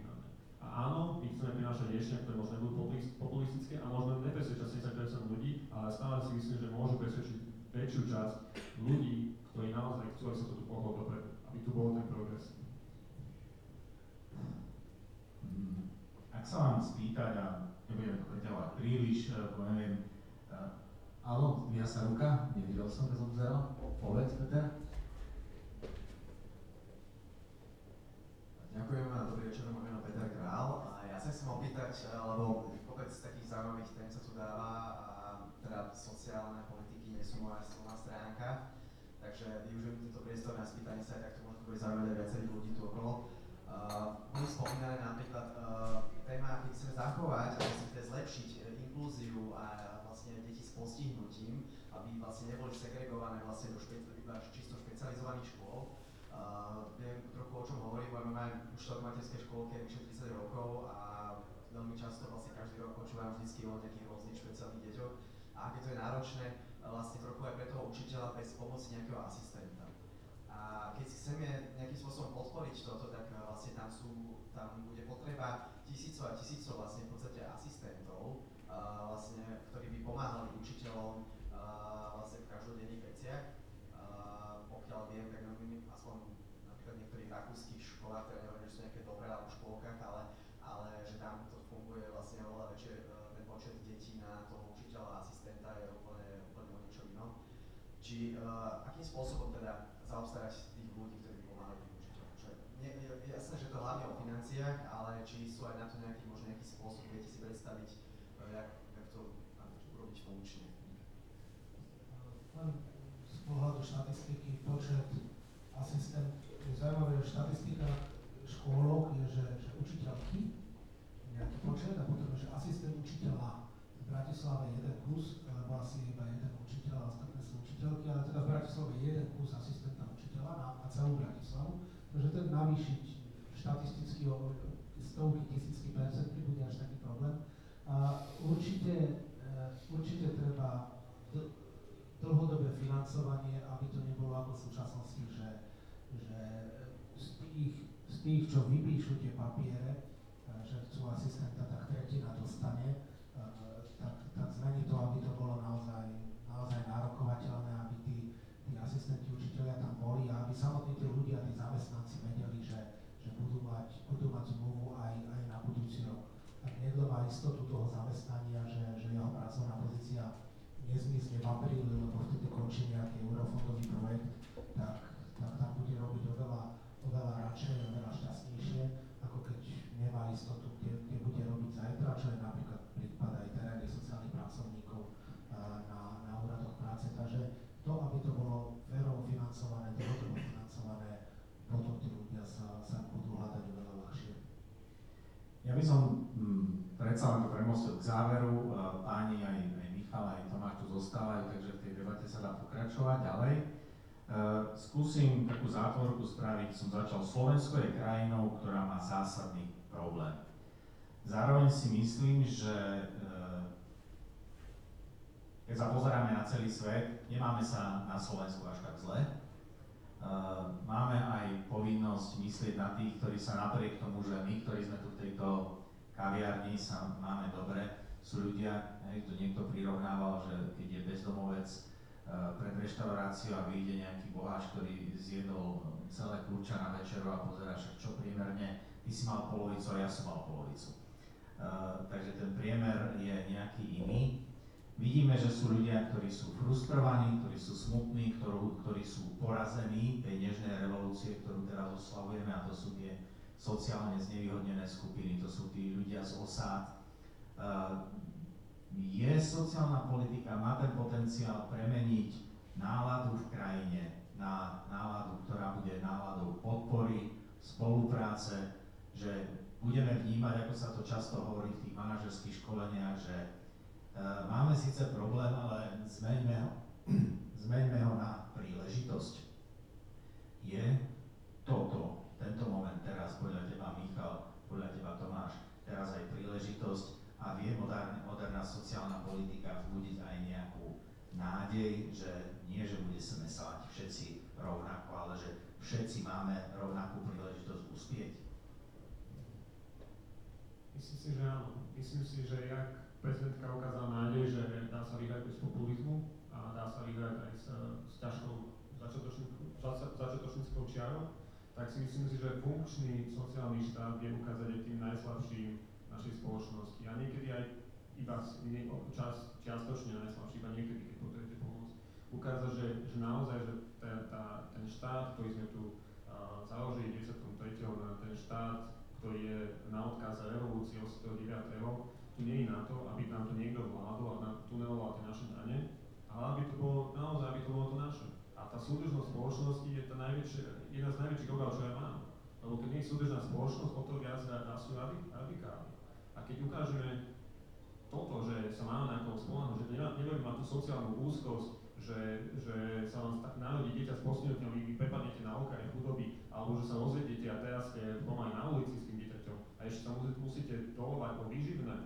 Áno, my chceme prinášať riešenia, ktoré možno budú populistické a možno nepresvedčia 70% ľudí, ale stále si myslím, že môžu presvedčiť väčšiu časť ľudí, ktorí naozaj chcú, aby sa to tu pohlo dopredu, aby tu bol ten progres. Mm, ak sa vám spýtať, a nebudem preťahovať príliš, lebo neviem, uh, áno, ja sa ruka, nevidel som, keď som vzeral, povedz, Peter. Ďakujem, dobrý večer, môj meno Peter Král a ja sa chcem opýtať, lebo kopec takých zaujímavých tém sa tu dáva a teda sociálne politiky nie sú moja silná stránka, takže využijem tento priestor na spýtanie sa, tak to možno bude zaujímať aj viacerých ľudí tu okolo. Uh, boli spomínané napríklad uh, téma, keď chceme zachovať, a chceme zlepšiť inklúziu a vlastne deti s postihnutím, aby vlastne neboli segregované vlastne do špe- čisto špecializovaných škôl. Uh, viem trochu o čom hovorím, lebo mám už v materskej škôlke vyše 30 rokov a veľmi často vlastne každý rok počúvam vždycky o nejakých rôznych špeciálnych deťoch a aké to je náročné vlastne trochu aj pre toho učiteľa bez pomoci nejakého asistenta. A keď si chceme nejakým spôsobom podporiť toto, tak vlastne tam sú, tam bude potreba tisícov a tisícov vlastne v podstate asistentov, uh, vlastne, ktorí by pomáhali učiteľom uh, vlastne v každodenných veciach. Uh, pokiaľ viem, tak aspoň napríklad v niektorých rakúskych školách, ktoré neviem, že sú nejaké dobré alebo v škôlkach, ale, ale že tam to funguje vlastne oveľa väčšie, uh, ten počet detí na toho učiteľa a asistenta je úplne, úplne o niečom inom. Či uh, akým spôsobom teda zaobstarať tých ľudí, ktorí by pomáhali tým učiteľom. Čo je, je, jasné, že to hlavne o financiách, ale či sú aj na to nejaký, možno nejaký spôsob, viete si predstaviť, uh, jak, jak to urobiť funkčne. Len z pohľadu štatistiky počet asistent, je zaujímavé, že štatistika škôlok je, že, že učiteľky nejaký počet a potom, že asistent učiteľa. V Bratislave jeden kus, lebo asi iba jeden učiteľ a ostatné sú učiteľky, ale teda v Bratislave jeden kus asistenta učiteľa na, na celú Bratislavu. Takže ten navýšiť štatisticky o stovky, tisícky percent nebude až taký problém. A určite, e, určite treba dlhodobé financovanie, aby to nebolo ako v súčasnosti, že, že z, tých, z tých, čo vypíšu tie papiere, že chcú asistenta, tak tretina dostane, tak, tak zmení to, aby to bolo naozaj, naozaj nárokovateľné, aby tí, tí asistenti učiteľia tam boli a aby samotní tí ľudia, tí zamestnanci vedeli, že, že budú, mať, budú mať zmluvu aj, aj na budúci rok. Tak niekto má istotu toho zamestnania, že, že jeho pracovná pozícia nezmizne v apríli, lebo vtedy končí nejaký eurofondový projekt, tak, tak tam bude robiť oveľa, oveľa radšej, oveľa šťastnejšie, ako keď nemá istotu, kde, kde bude robiť zajtra, čo je napríklad prípad aj terénnych sociálnych pracovníkov na, na úradoch práce. Takže to, aby to bolo férovo financované, dlhodobo financované, potom tí ľudia sa, sa budú hľadať oveľa ľahšie. Ja by som hm, predsa len to premostil k záveru. Páni aj, aj Michal, aj Tomáš tu zostávajú, takže v tej debate sa dá pokračovať ďalej. Uh, skúsim takú zátvorku spraviť. Som začal, Slovensko je krajinou, ktorá má zásadný problém. Zároveň si myslím, že uh, keď sa pozeráme na celý svet, nemáme sa na Slovensku až tak zle. Uh, máme aj povinnosť myslieť na tých, ktorí sa napriek tomu, že my, ktorí sme tu v tejto kaviarni sa máme dobre. Sú ľudia, hej, to niekto prirovnával, že keď je bezdomovec uh, pred reštauráciou a vyjde nejaký boháč, ktorý zjedol celé kľúča na večeru a pozera však čo priemerne, ty si mal polovicu a ja som mal polovicu. Uh, takže ten priemer je nejaký iný. Vidíme, že sú ľudia, ktorí sú frustrovaní, ktorí sú smutní, ktorú, ktorí sú porazení tej nežnej revolúcie, ktorú teraz oslavujeme, a to sú tie sociálne znevýhodnené skupiny, to sú tí ľudia z osád. Uh, je sociálna politika, má ten potenciál premeniť náladu v krajine na náladu, ktorá bude náladou podpory, spolupráce, že budeme vnímať, ako sa to často hovorí v tých manažerských školeniach, že Eh, máme síce problém, ale zmeňme ho, (clears throat) zmeňme ho na príležitosť. Je toto, tento moment teraz podľa teba Michal, podľa teba Tomáš, teraz aj príležitosť a vie moderná, moderná sociálna politika vzbudiť aj nejakú nádej, že nie, že bude sa všetci rovnako, ale že všetci máme rovnakú príležitosť uspieť. Myslím si, že áno. Myslím si, že jak prezidentka ukázala nádej, že dá sa vyhrať bez populizmu a dá sa vyhrať aj s, s ťažkou začiatočníckou čiarou, tak si myslím si, že funkčný sociálny štát vie ukázať tým najslabším našej spoločnosti a niekedy aj iba čas, čiastočne najslabší, iba niekedy, keď potrebujete pomôcť. Ukázať, že, že naozaj, že tá, tá, ten štát, ktorý sme tu uh, založili v 10. ten štát, ktorý je na odkaz revolúcie 89 tu nie je na to, aby nám to niekto vládol a tuneloval tie naše dane, ale aby to bolo, naozaj, aby to bolo to naše. A tá súdržnosť spoločnosti je tá najväčšia, jedna z najväčších obav, čo ja mám. Lebo keď nie je súdržná spoločnosť, o to viac rastú radikály. A keď ukážeme toto, že sa máme na koho spolahnuť, že nebudeme mať tú sociálnu úzkosť, že, že sa vám narodí dieťa s postihnutím, vy prepadnete na okraj chudoby, alebo že sa rozvediete a teraz ste pomaly na ulici s tým dieťaťom a ešte sa musíte dolovať po výživné,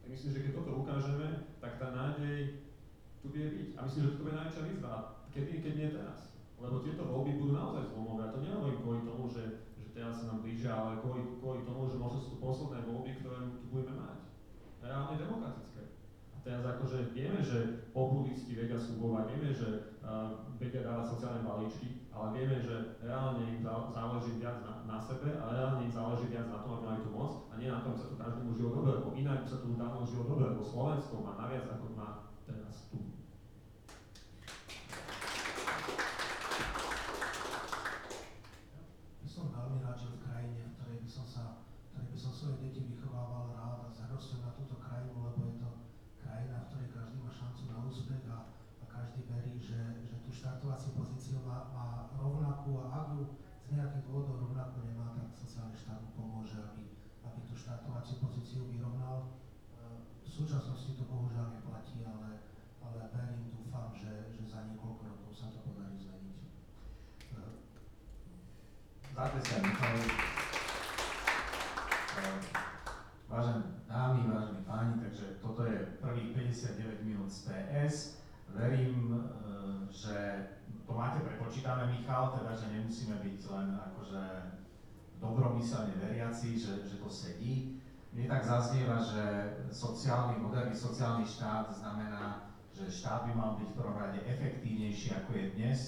tak myslím, že keď toto ukážeme, tak tá nádej tu vie byť. A myslím, že to bude najväčšia výzva. Kedy, keď nie teraz. Lebo tieto voľby budú naozaj zlomové. A to nehovorím kvôli tomu, že, že teraz sa nám blížia, ale kvôli, kvôli tomu, že možno sú to posledné voľby, ktoré tu budeme mať. Reálne demokratické. A teraz akože vieme, že populisti vedia súbovať, vieme, že uh, vedia dávať sociálne balíčky, ale vieme, že reálne im záleží viac na, na sebe a reálne im záleží viac na tom, aby mali tú moc a nie na tom, sa tu každému žilo dobre, inak sa tu dávno žilo dobre, lebo Slovensko má naviac ako má teraz tu. Ja som veľmi rád, že v krajine, v ktorej by som sa, ktorej by som svoje deti vychovával rád a s hrdosťou na túto krajinu, lebo je to krajina, v ktorej každý má šancu na úspech a, a každý verí, že, že tú štartovaciu pozíciu má, má rovnakú a ak ju z nejakých dôvodov rovnako nemá, tak sociálny štát mu pomôže, aby, aby tú štartovaciu pozíciu vyrovnal. V súčasnosti to bohužiaľ neplatí, ale, ale verím, dúfam, že, že za niekoľko rokov sa to podarí zmeniť. Zatleska Michalovi. Vážené dámy, vážení páni, takže toto je prvých 59 minút z PS. Verím, e, že to máte prepočítané, Michal, teda, že nemusíme byť len akože dobromyselne veriaci, že, že to sedí. Mne tak zaznieva, že sociálny, moderný sociálny štát znamená, že štát by mal byť v prvom rade efektívnejší ako je dnes,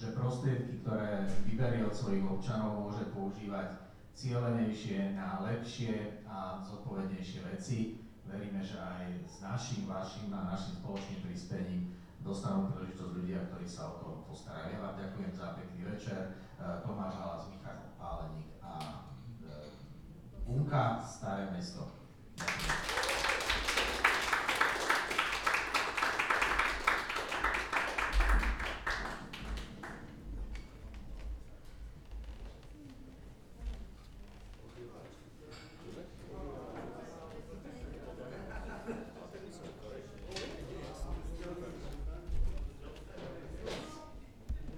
že prostriedky, ktoré vyberie od svojich občanov, môže používať cieľenejšie na lepšie a zodpovednejšie veci. Veríme, že aj s našim, vašim a našim spoločným prispením dostanú príležitosť ľudia, ktorí sa o to postarajú. Ja vám ďakujem za pekný večer. E, Tomáš Halas, Michal Páleník a e, Bunka, Staré mesto. Ďakujem.